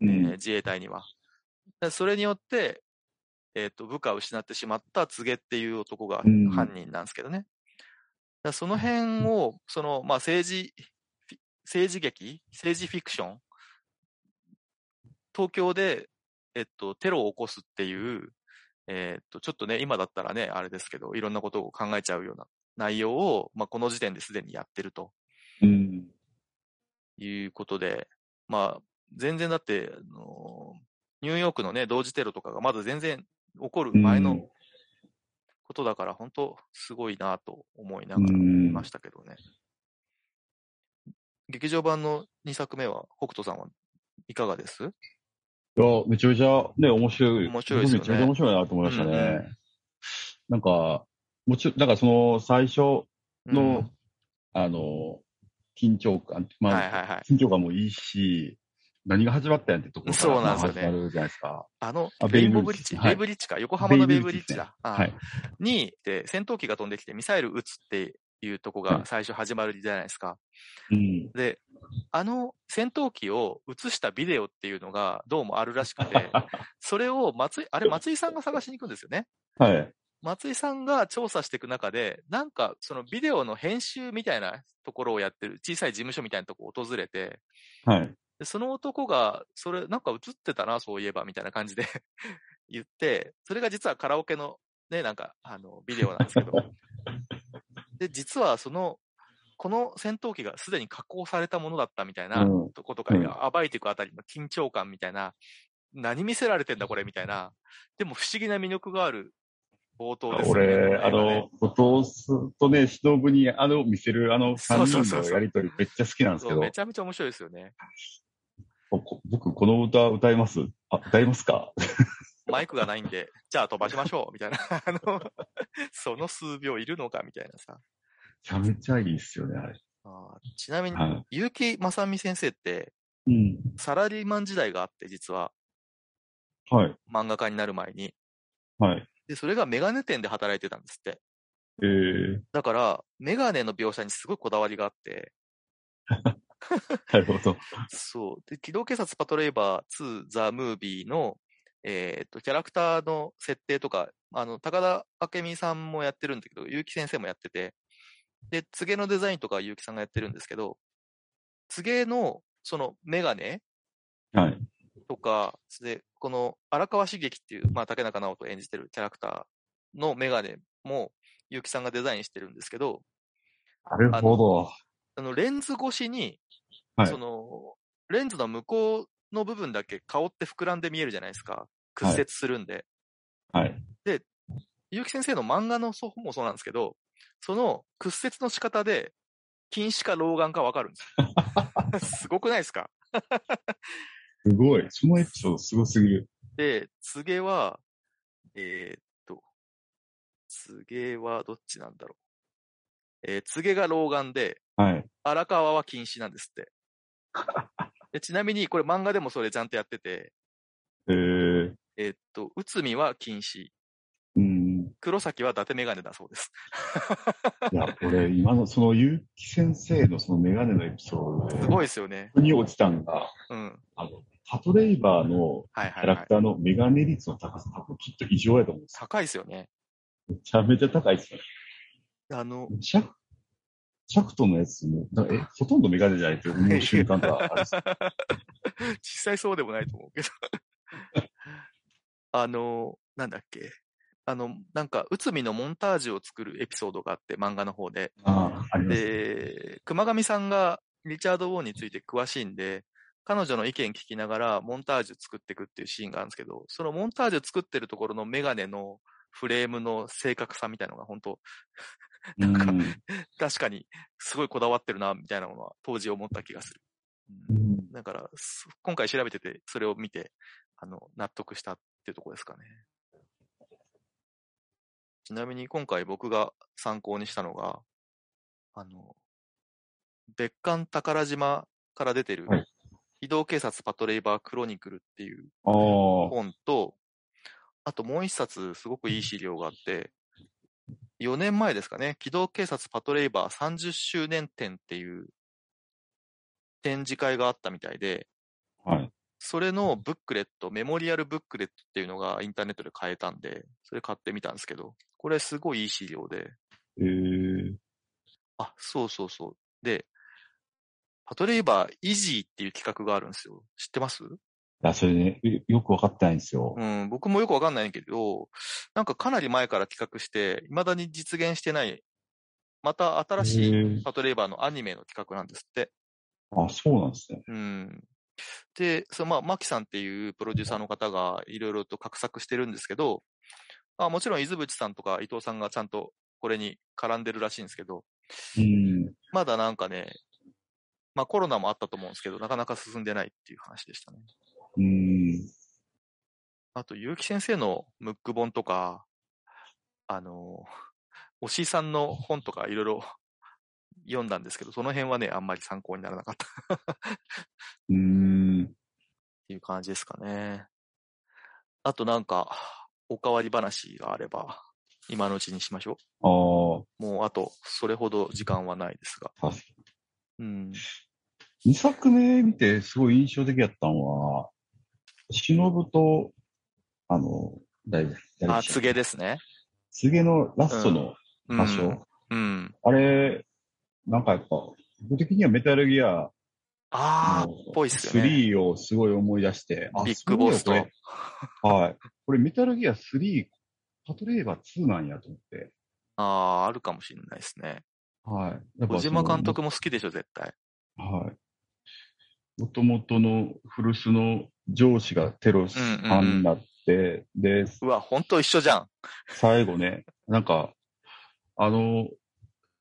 えーうん。自衛隊には。でそれによって、えっ、と、部下を失ってしまった告げっていう男がうん犯人なんですけどね。らその辺を、その、まあ政治、政治劇政治フィクション？東京で、えっと、テロを起こすっていう、えっと、ちょっとね、今だったらね、あれですけど、いろんなことを考えちゃうような内容を、まあ、この時点ですでにやってるとうん。いうことで、まあ、全然だって、あのニューヨークのね、同時テロとかがまだ全然起こる前のうんことだから、本当すごいなと思いながらうん見ましたけどね。劇場版の2作目は、北斗さんはいかがです？いや、めちゃめちゃね、面白い。面白いですよねめちゃめちゃ面白いなと思いましたね。うんうなんか、もちろん、だからその最初の、うんあの、緊張感、まあ、はいはいはい。緊張感もいいし、何が始まったんやってところからそうなんですよねまあ始まるじゃないですか。あの、あベイブリッジはいベイブリッジか、横浜のベイブリッジベイブリッジねはい。に、で、戦闘機が飛んできてミサイル撃つっていうとこはいが最初始まるじゃないですか。うん。で、あの戦闘機を映したビデオっていうのがどうもあるらしくて、(laughs) それを松井、あれ松井さんが探しに行くんですよね。はい。松井さんが調査していく中で、なんかそのビデオの編集みたいなところをやってる小さい事務所みたいなとこを訪れて、はい。でその男が、それ、なんか映ってたな、そういえば、みたいな感じで (laughs) 言って、それが実はカラオケのね、なんか、あの、ビデオなんですけど、(laughs) で、実はその、この戦闘機がすでに加工されたものだったみたいなうんとことかうん暴いていくあたりの緊張感みたいな、何見せられてんだこれみたいな、でも不思議な魅力がある冒頭ですよね。俺、あこの後藤とね、忍にあの、見せるあの3そうそうそうそう人のやりとりめっちゃ好きなんですけどめ、ちゃめちゃ面白いですよね。こ僕この歌歌います？あ、歌いますか？(laughs) マイクがないんで、じゃあ飛ばしましょう、みたいな。あの、その数秒いるのか、みたいなさ。めちゃめちゃいいっすよね、あれ。あーちなみに、はい。結城正美先生って、うん。サラリーマン時代があって、実は、はい。漫画家になる前に。はい。で、それがメガネ店で働いてたんですって。えー、だから、メガネの描写にすごいこだわりがあって、(laughs) なるほど。そう。で、機動警察パトレイバー2ザ・ムービーの、えっと、キャラクターの設定とか、あの、高田明美さんもやってるんだけど、結城先生もやってて、で、告げのデザインとかは結城さんがやってるんですけど、告げの、その、メガネはい。とか、で、この荒川茂樹っていう、まあ、竹中直人を演じてるキャラクターのメガネも、結城さんがデザインしてるんですけど、なるほど。あの、レンズ越しに、はいその、レンズの向こうの部分だけ顔って膨らんで見えるじゃないですか。屈折するんで。はい。結城先生の漫画の方もそうなんですけど、その屈折の仕方で、近視か老眼かわかるんですよ。(laughs) すごくないですか？すごい。そのエピソードすごすぎる。で、告げは、えーっと、告げはどっちなんだろう。えー告げが老眼で、はい。荒川は禁止なんですって。(laughs) でちなみに、これ漫画でもそれちゃんとやってて、えー、えーっと、内海は禁止、うん。黒崎は伊達メガネだそうです。いや、俺、今のその結城先生のそのメガネのエピソードで、すごいですよね。に落ちたんが、うん。あの、パトレイバーのキャラク。ターのメガネ率の高さ、多分ちょっと異常やと思うんですよ。高いですよね。めちゃめちゃ高いですね。あの、シャフシャフトのやつも、なえ、ほとんどメガネじゃないって思う瞬間がある (laughs) 実際そうでもないと思うけど。(laughs) あの、なんだっけ。あの、なんか、内海のモンタージュを作るエピソードがあって、漫画の方で。で、熊上さんがリチャード・ウォーについて詳しいんで、彼女の意見聞きながらモンタージュ作っていくっていうシーンがあるんですけど、そのモンタージュ作ってるところのメガネのフレームの正確さみたいなのが本当なんかうん確かにすごいこだわってるな、みたいなものは当時思った気がする。ううんんだから、す今回調べてて、それを見て、あの、納得したっていうところですかね。ちなみに今回僕が参考にしたのが、あの、別館宝島から出てるはい、機動警察パトレイバークロニクルっていう本と、あともう一冊すごくいい資料があって、4年前ですかね、機動警察パトレイバー30周年展っていう展示会があったみたいで、はい。それのブックレット、メモリアルブックレットっていうのがインターネットで買えたんで、それ買ってみたんですけど、これすごいいい資料で、えー、あ、そうそうそう。で、パトレイバー EZY っていう企画があるんですよ。知ってます？いや、それね、よよくわかってないんですよ。うん、僕もよくわかんないけど、なんかかなり前から企画して、未だに実現してない、また新しいパトレイバーのアニメの企画なんですって。あ、そうなんですね。うん。で、そのまあ、マキさんっていうプロデューサーの方がいろいろと画策してるんですけど、あもちろん伊豆淵さんとか伊藤さんがちゃんとこれに絡んでるらしいんですけど、うん。まだなんかね、まあコロナもあったと思うんですけど、なかなか進んでないっていう話でしたね。うん。あと、結城先生のムック本とか、あの、おしいさんの本とかいろいろ読んだんですけど、その辺はね、あんまり参考にならなかったっうん。ていう感じですかね。あとなんか、おかわり話があれば、今のうちにしましょああ、う。もうあと、それほど時間はないですが。確かうん。に。2作目見てすごい印象的やったのは、忍と、あの、誰だ誰あ、でした告げですね。告げのラストのうん場所。うん。あれ、なんかやっぱ、僕的にはメタルギアああ、のぽいっすよね。3をすごい思い出して、あビッグボスと。はい。これメタルギア3、パトレーバー2なんやと思って。ああ、あるかもしれないですね。はい。小島監督も好きでしょ、絶対。はい。もともとの古巣の上司がテロス犯になって、で、うわ、ほんと一緒じゃん。最後ね、なんか、あの、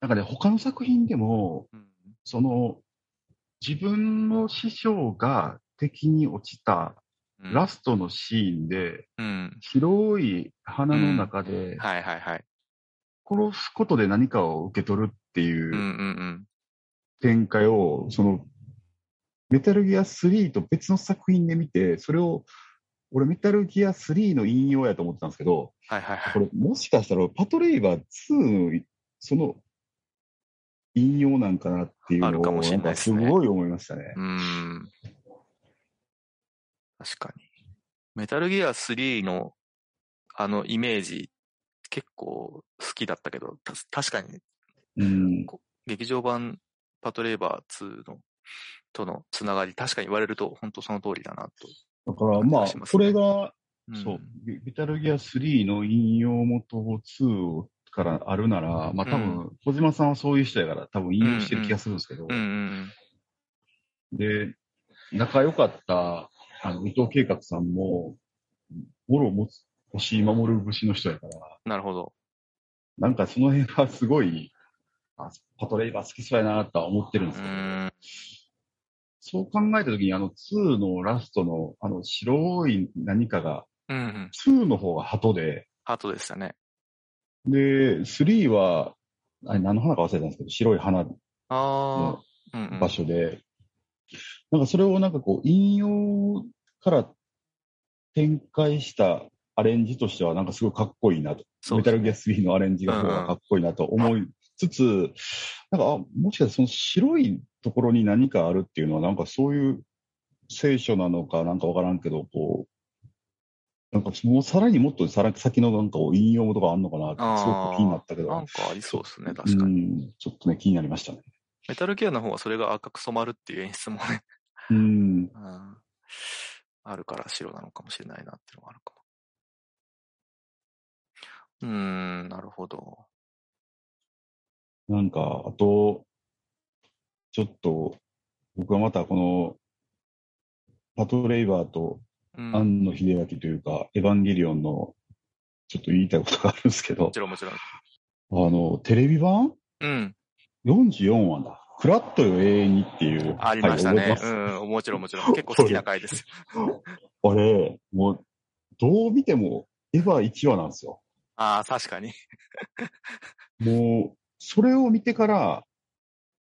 なんかね、他の作品でも、うんその、自分の師匠が敵に落ちたうんラストのシーンで、うん。広い花の中で。殺すことで何かを受け取るっていう展開を、その、メタルギア3と別の作品で見て、それを、俺メタルギア3の引用やと思ってたんですけど。これもしかしたらパトレイバー2のその引用なんかなっていうのをあるかもしれないですねすごい思いましたね。うーん。確かに。メタルギア3のあのイメージ結構好きだったけど、た確かにうん。劇場版パトレーバー2のとのつながり、確かに言われると本当その通りだなと。だからまあ、しますねこれが、うんそう、メメタルギア3の引用元2からあるなら、まあ多分、小島さんはそういう人やから多分引用してる気がするんですけど、で、仲良かった、あの、伊藤計画さんも、もろ持つ、星井守る節の人やから、うん。なるほど。なんかその辺はすごい、あパトレイバー好きそうやなとは思ってるんでうすけど。そう考えたときに、あの2のラストの、あの白い何かが、うんうん。2の方が鳩で、ハートでしたね。で、3は、あれ何の花か忘れたんですけど、白い花ああ。うんうん。場所で、なんかそれをなんかこう、引用から展開したアレンジとしては、なんかすごいかっこいいなと。そうメタルギア3のアレンジがかっこいいなと思いつつ、なんか、あもしかしてその白いところに何かあるっていうのは、なんかそういう聖書なのかなんかわからんけど、こう、なんかもうさらにもっとさら先のなんか引用とかあんのかなってすごく気になったけど、なんかありそうですね、確かに。うん、ちょっとね、気になりましたね。メタルギアの方はそれが赤く染まるっていう演出もね、うん。(laughs) うん、あるから白なのかもしれないなっていうのがあるかも。うーん、なるほど。なんか、あと、ちょっと、僕はまたこの、パトレイバーとうん、庵野秀明というか、エヴァンゲリオンの、ちょっと言いたいことがあるんですけどもち、ろんもちろん。あの、テレビ版？うん、?44 話だ。クラッとよ永遠にっていう。ありましたね。うん、もちろんもちろん。(laughs) 結構好きな回です。あれ、もう、どう見ても、エヴァ1話なんですよ。ああ、確かに。(laughs) もう、それを見てから、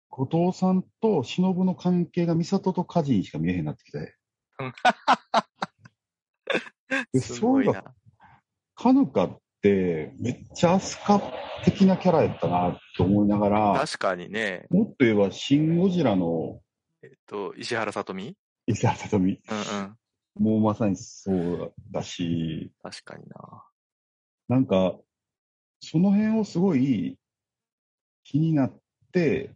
後藤さんと忍の関係が美里と梶にしか見えへんなってきて。そういえば、ごいな。カヌカってめっちゃアスカ的なキャラやったなと思いながら、確かにね、もっと言えば、シン・ゴジラのえっと、石原さとみ？石原さとみうんうん。もうまさにそうだし、確かにな。なんか、その辺をすごい気になっって、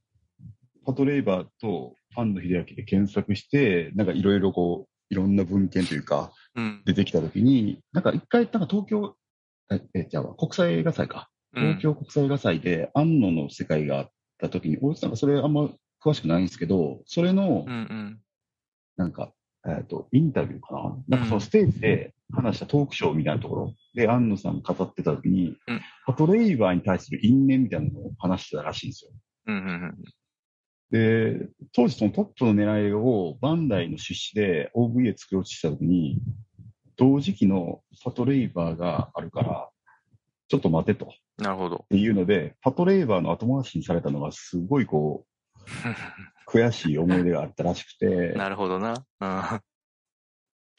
パトレイバーと庵野秀明で検索して、なんかいろいろこう、いろんな文献というか、うん。出てきたときに、なんか一回、なんか東京、え、え、じゃあ国際映画祭か。うん東京国際映画祭で庵野の世界があったときに、俺なんかそれあんま詳しくないんですけど、それのうん、うん。なんか、えっ、と、インタビューかな？なんかそのステージで話したトークショーみたいなところで、庵野さんが語ってたときに、うんパトレイバーに対する因縁みたいなのを話してたらしいんですよ。うん。うん。で、当時そのトップの狙いをバンダイの出資で OVA 作ろうとしたときに、同時期のパトレイバーがあるから、ちょっと待てと。っなるほど。ていうので、パトレイバーの後回しにされたのがすごいこう、(laughs) 悔しい思い出があったらしくて、なるほどな。うん。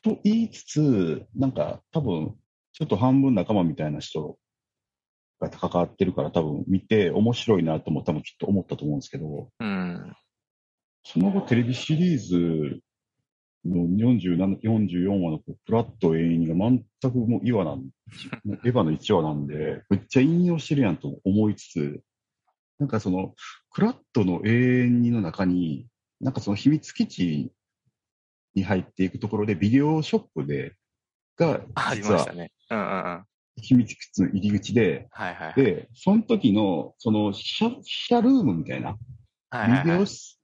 と言いつつ、なんか多分、ちょっと半分仲間みたいな人が関わってるから多分見て面白いなとも多分きっと思ったと思うんですけど、うん。その後テレビシリーズの47 44話のプラット永遠が全くもう岩なん、エヴァの1話なんで、めっちゃ引用してるやんと思いつつ、なんかその、クラットの永遠にの中に、なんかその秘密基地に入っていくところでビデオショップで、が、あり実は秘密基地の入り口で、はいはい。で、その時の、その、シャ、シャルームみたいな、ビデオス、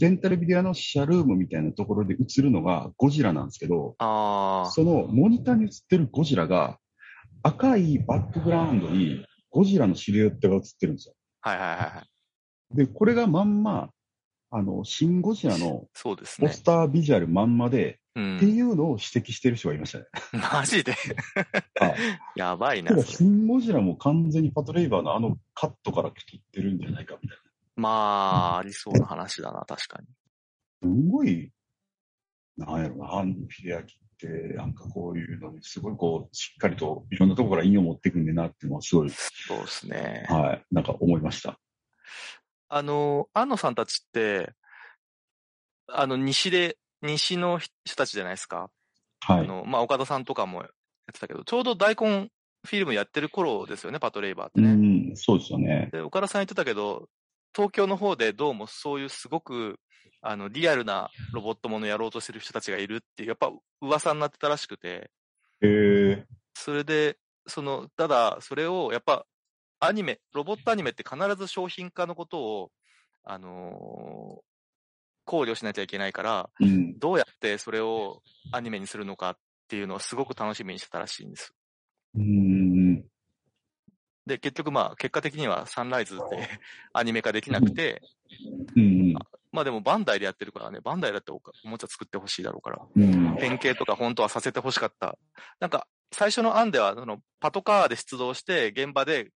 レンタルビデオのシャルームみたいなところで映るのがゴジラなんですけど。そのモニターに映ってるゴジラが赤いバックグラウンドにゴジラのシルエットが映ってるんですよ。はいはいはいはい。で、これがまんま、あの、シン・ゴジラのポス。タービジュアルまんまで、うってん。いうのを指摘してる人がいましたね。マジで？あ (laughs) やばいなシン・ゴジラも完全にパトレイバーのあのカットから撮ってるんじゃないかみたいまあ、ありそうな話だな、確かに。な。すごい、なんやろな、庵野秀明って、なんかこういうのに、すごいこう、しっかりといろんなところから引用持ってくんでなっていうのは、すごい、そうですね。はい、なんか思いました。あの、安野さんたちって、あの、西で、西の人たちじゃないですか。はい。あの、まあ、岡田さんとかもやってたけど、ちょうど大根フィルムやってる頃ですよね、パトレイバーってうね。ん、そうですよね。で、岡田さん言ってたけど、東京の方でどうもそういうすごく、あの、リアルなロボットものやろうとしてる人たちがいるっていう、やっぱ噂になってたらしくて、へえそれで、その、ただ、それを、やっぱ、アニメ、ロボットアニメって必ず商品化のことを、あのー考慮しなきゃいけないから、うん。どうやってそれをアニメにするのかっていうのをすごく楽しみにしてたらしいんです。うん。で、結局まあ、結果的にはサンライズで (laughs) アニメ化できなくて、うん。まあでもバンダイでやってるからね、バンダイだっておもちゃ作ってほしいだろうから、うん。変形とか本当はさせてほしかった。なんか、最初の案では、その、パトカーで出動して、現場で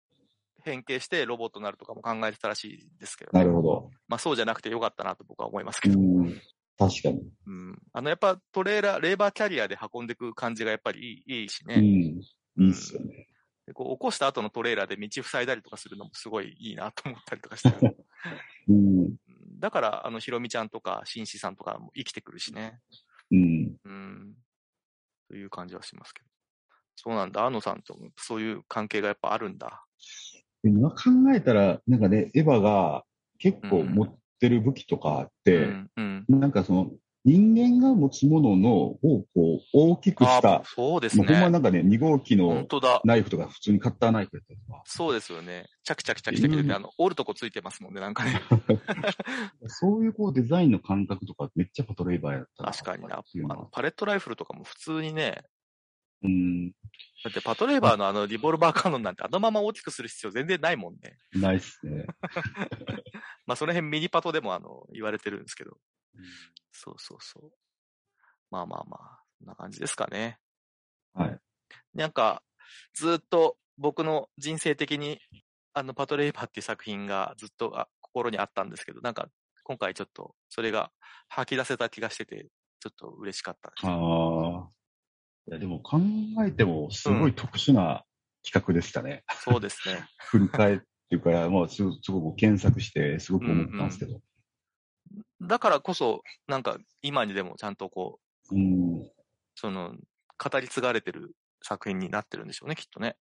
変形してロボットになるとかも考えてたらしいですけどね。なるほど。まあそうじゃなくてよかったなと僕は思いますけうど。ん。確かに。うん。あの、やっぱトレーラー、レーバーキャリアで運んでいく感じがやっぱりいいいいしね。うん。いいっすよね。でこう起こした後のトレーラーで道塞いだりとかするのもすごいいいなと思ったりとかして。(laughs) うん。うんだから、あの、ひろみちゃんとか、しんしさんとかも生きてくるしね。うん。うん。という感じはしますけど。そうなんだ。安野さんともそういう関係がやっぱあるんだ。今考えたら、なんかね、エヴァが結構持ってる武器とかあって、うん。うん。なんかその、人間が持つもののをこう大きくしあた、そうですもうほんまね。なんかね、2号機本の。ナイフとか普通にカッターナイフやったりとか、そうですよね。チャキチャキチャキチャキで、うんあの、折るとこついてますもんね、なんかね。そういうこうデザインの感覚とかめっちゃパトレイバーやったな確かにな。あの、パレットライフルとかも普通にね、うん、だってパトレーバーのあのリボルバーカノンなんてあのまま大きくする必要全然ないもんね。ないっすね。まあその辺ミニパトでもあの言われてるんですけど。そうそうそう。まあまあまあ、そんな感じですかね。はい。なんか、ずっと僕の人生的にあのパトレーバーっていう作品がずっとあ心にあったんですけど、なんか今回ちょっとそれが吐き出せた気がしてて、ちょっと嬉しかったです。ああ。いや、でも考えてもすごい特殊な企画でしたね。そうですね。(laughs) 振り返っていうか、まあ、すすごく検索して、すごく思ったんですけど。だからこそ、なんか今にでもちゃんとこう、うん。その、語り継がれてる作品になってるんでしょうね、きっとね。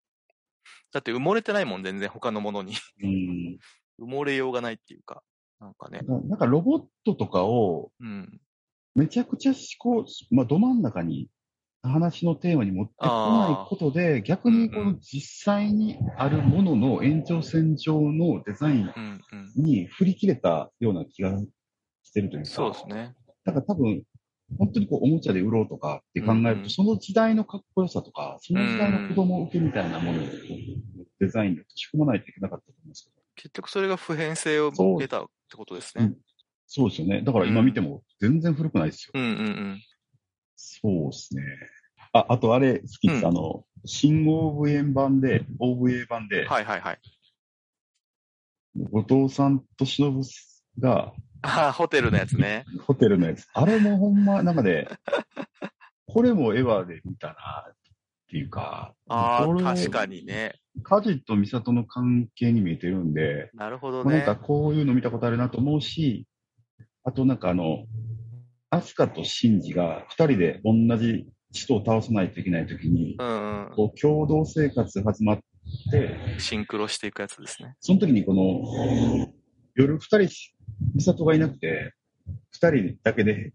だって埋もれてないもん、全然他のものに。うん。埋もれようがないっていうか、なんかね。ななんかロボットとかをうん。めちゃくちゃこう、まあ、ど真ん中に話のテーマに持ってこないことで、逆にこの実際にあるものの延長線上のデザイン。に振り切れたような気がしてるというか。そうですね。だから多分、本当にこうおもちゃで売ろうとかって考えると、うんうんその時代のかっこよさとか、その時代の子供受けみたいなものをデザインで仕込まないといけなかったと思うんですけど。結局それが普遍性を得たってことですねうん。そうですよね。だから今見ても全然古くないですよ。うんうんうん。そうですね。あ、あとあれ好きです。うんあの、新 OVA 版で、OVA 版で、はいはいはい。後藤さんと忍がああ、ホテルのやつね。(laughs) ホテルのやつ。あれもほんま、なんかね、(laughs) これもエヴァで見たなっていうか、ああ、確かにね。カジとミサトの関係に見えてるんで、なるほどね。まあなんかこういうの見たことあるなと思うし、あとなんかあの、アスカとシンジが二人で同じ人を倒さないといけないときに、うんこう共同生活始まって、うん。シンクロしていくやつですね。その時にこの、夜二人、ミサトがいなくて、二人だけで、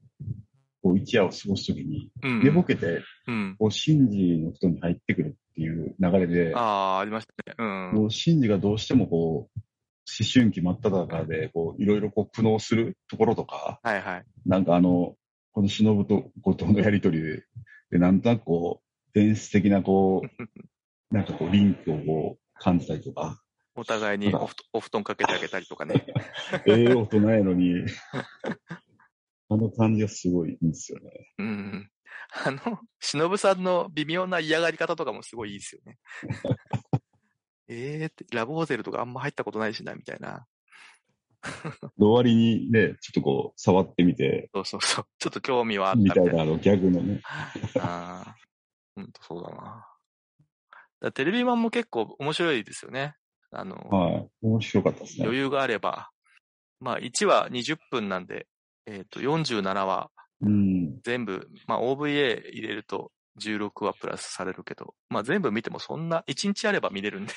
こう一夜を過ごす時に、うん。寝ぼけて、うん。こうシンジの人に入ってくるっていう流れで、ああ、ありましたね。うん。こうシンジがどうしてもこう、思春期真っ只中で、こう、いろいろこう苦悩するところとか、はいはい。なんかあの、この忍と後藤のやりとりで、で、なんとなくこう、伝説的なこう、(laughs) なんかこう、リンクをこう、感じたりとか、お互いにおふお布団かけてあげたりとかね。(laughs) ええ大人やのに、あの感じがすごいいいんですよね。うん。あの、忍さんの微妙な嫌がり方とかもすごいいいですよね。(laughs) ええって、ラブホテルとかあんま入ったことないしな、みたいな。終わりにね、ちょっとこう、触ってみて、そうそうそう。ちょっと興味はあったみたいな。みたいなあのギャグのね。(laughs) ああ、ほんとそうだな。だテレビ版も結構面白いですよね。あの、はい。面白かったですね。余裕があれば。まあ、1話20分なんで、えっ、と、47話うん。全部、まあ、OVA 入れると16話プラスされるけど、まあ、全部見てもそんな、1日あれば見れるんで。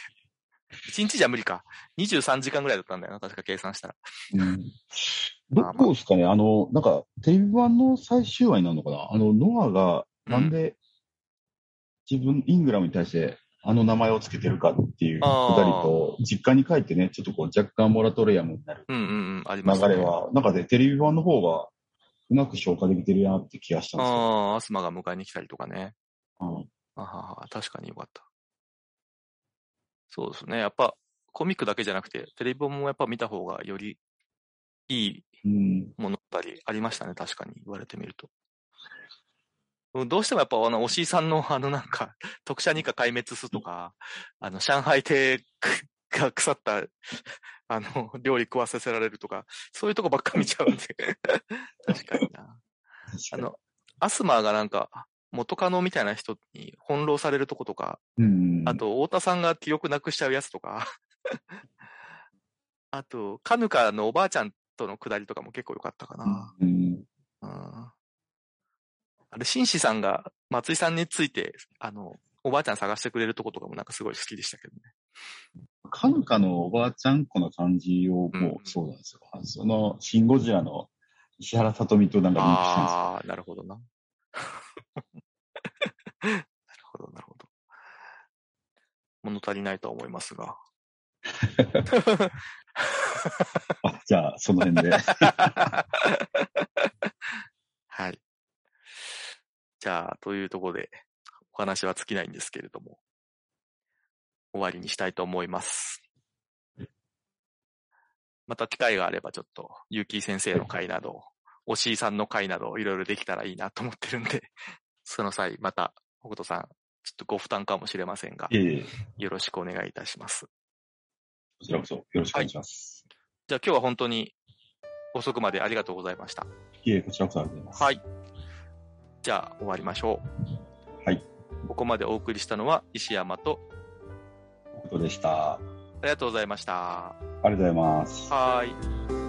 (laughs) 1日じゃ無理か。23時間ぐらいだったんだよな、確か計算したら。うんどこですかね？あの、なんか、テレビ版の最終話になるのかな？あの、ノアが、なんで、自分、イングラムに対して、あの名前を付けてるかっていうくだりと、実家に帰ってね、ちょっとこう、若干モラトリアムになる流。れは、なんかで、テレビ版の方が、うまく消化できてるなって気がしたんですよ。ああ、アスマが迎えに来たりとかね。うんあはは、確かによかった。そうですね。やっぱ、コミックだけじゃなくて、テレビ本もやっぱ見た方がよりいいうん。物語ありましたね。確かに言われてみると。うんどうしてもやっぱあの、押井さんのあのなんか、(laughs) 特殊二課壊滅すとか、あの、上海亭が腐った、(laughs) あの、料理食わせせられるとか、そういうとこばっか見ちゃうんで。確かにな。(laughs) あ。の、アスマーがなんか、元カノみたいな人に翻弄されるとことか、うん。あと、太田さんが記憶なくしちゃうやつとか、あと、カヌカのおばあちゃんとのくだりとかも結構良かったかな。うん。うんあれ、紳士さんが松井さんについて、あの、おばあちゃん探してくれるとことかもなんかすごい好きでしたけどね。カヌカのおばあちゃん子の感じをもうんうそうなんですよ。その、シン・ゴジラの石原さとみとなんかリンクしたんですよ。ああ、なるほどな。(laughs) なるほど、なるほど。物足りないとは思いますが。(laughs) あじゃあ、その辺で。(laughs) はい。じゃあ、というところで、お話は尽きないんですけれども、終わりにしたいと思います。また機会があればちょっと、ゆうきー先生の会など、おしいさんの会など、いろいろできたらいいなと思ってるんで、その際、また、北斗さん、ちょっとご負担かもしれませんが、いえいえ、よろしくお願いいたします。こちらこそよろしくお願いします。じゃあ今日は本当に遅くまでありがとうございました。いえ、こちらこそありがとうございます。はい。じゃあ終わりましょう。はい。ここまでお送りしたのは石山と、ことでした。あありがとうございました。りがとうございます。はーい。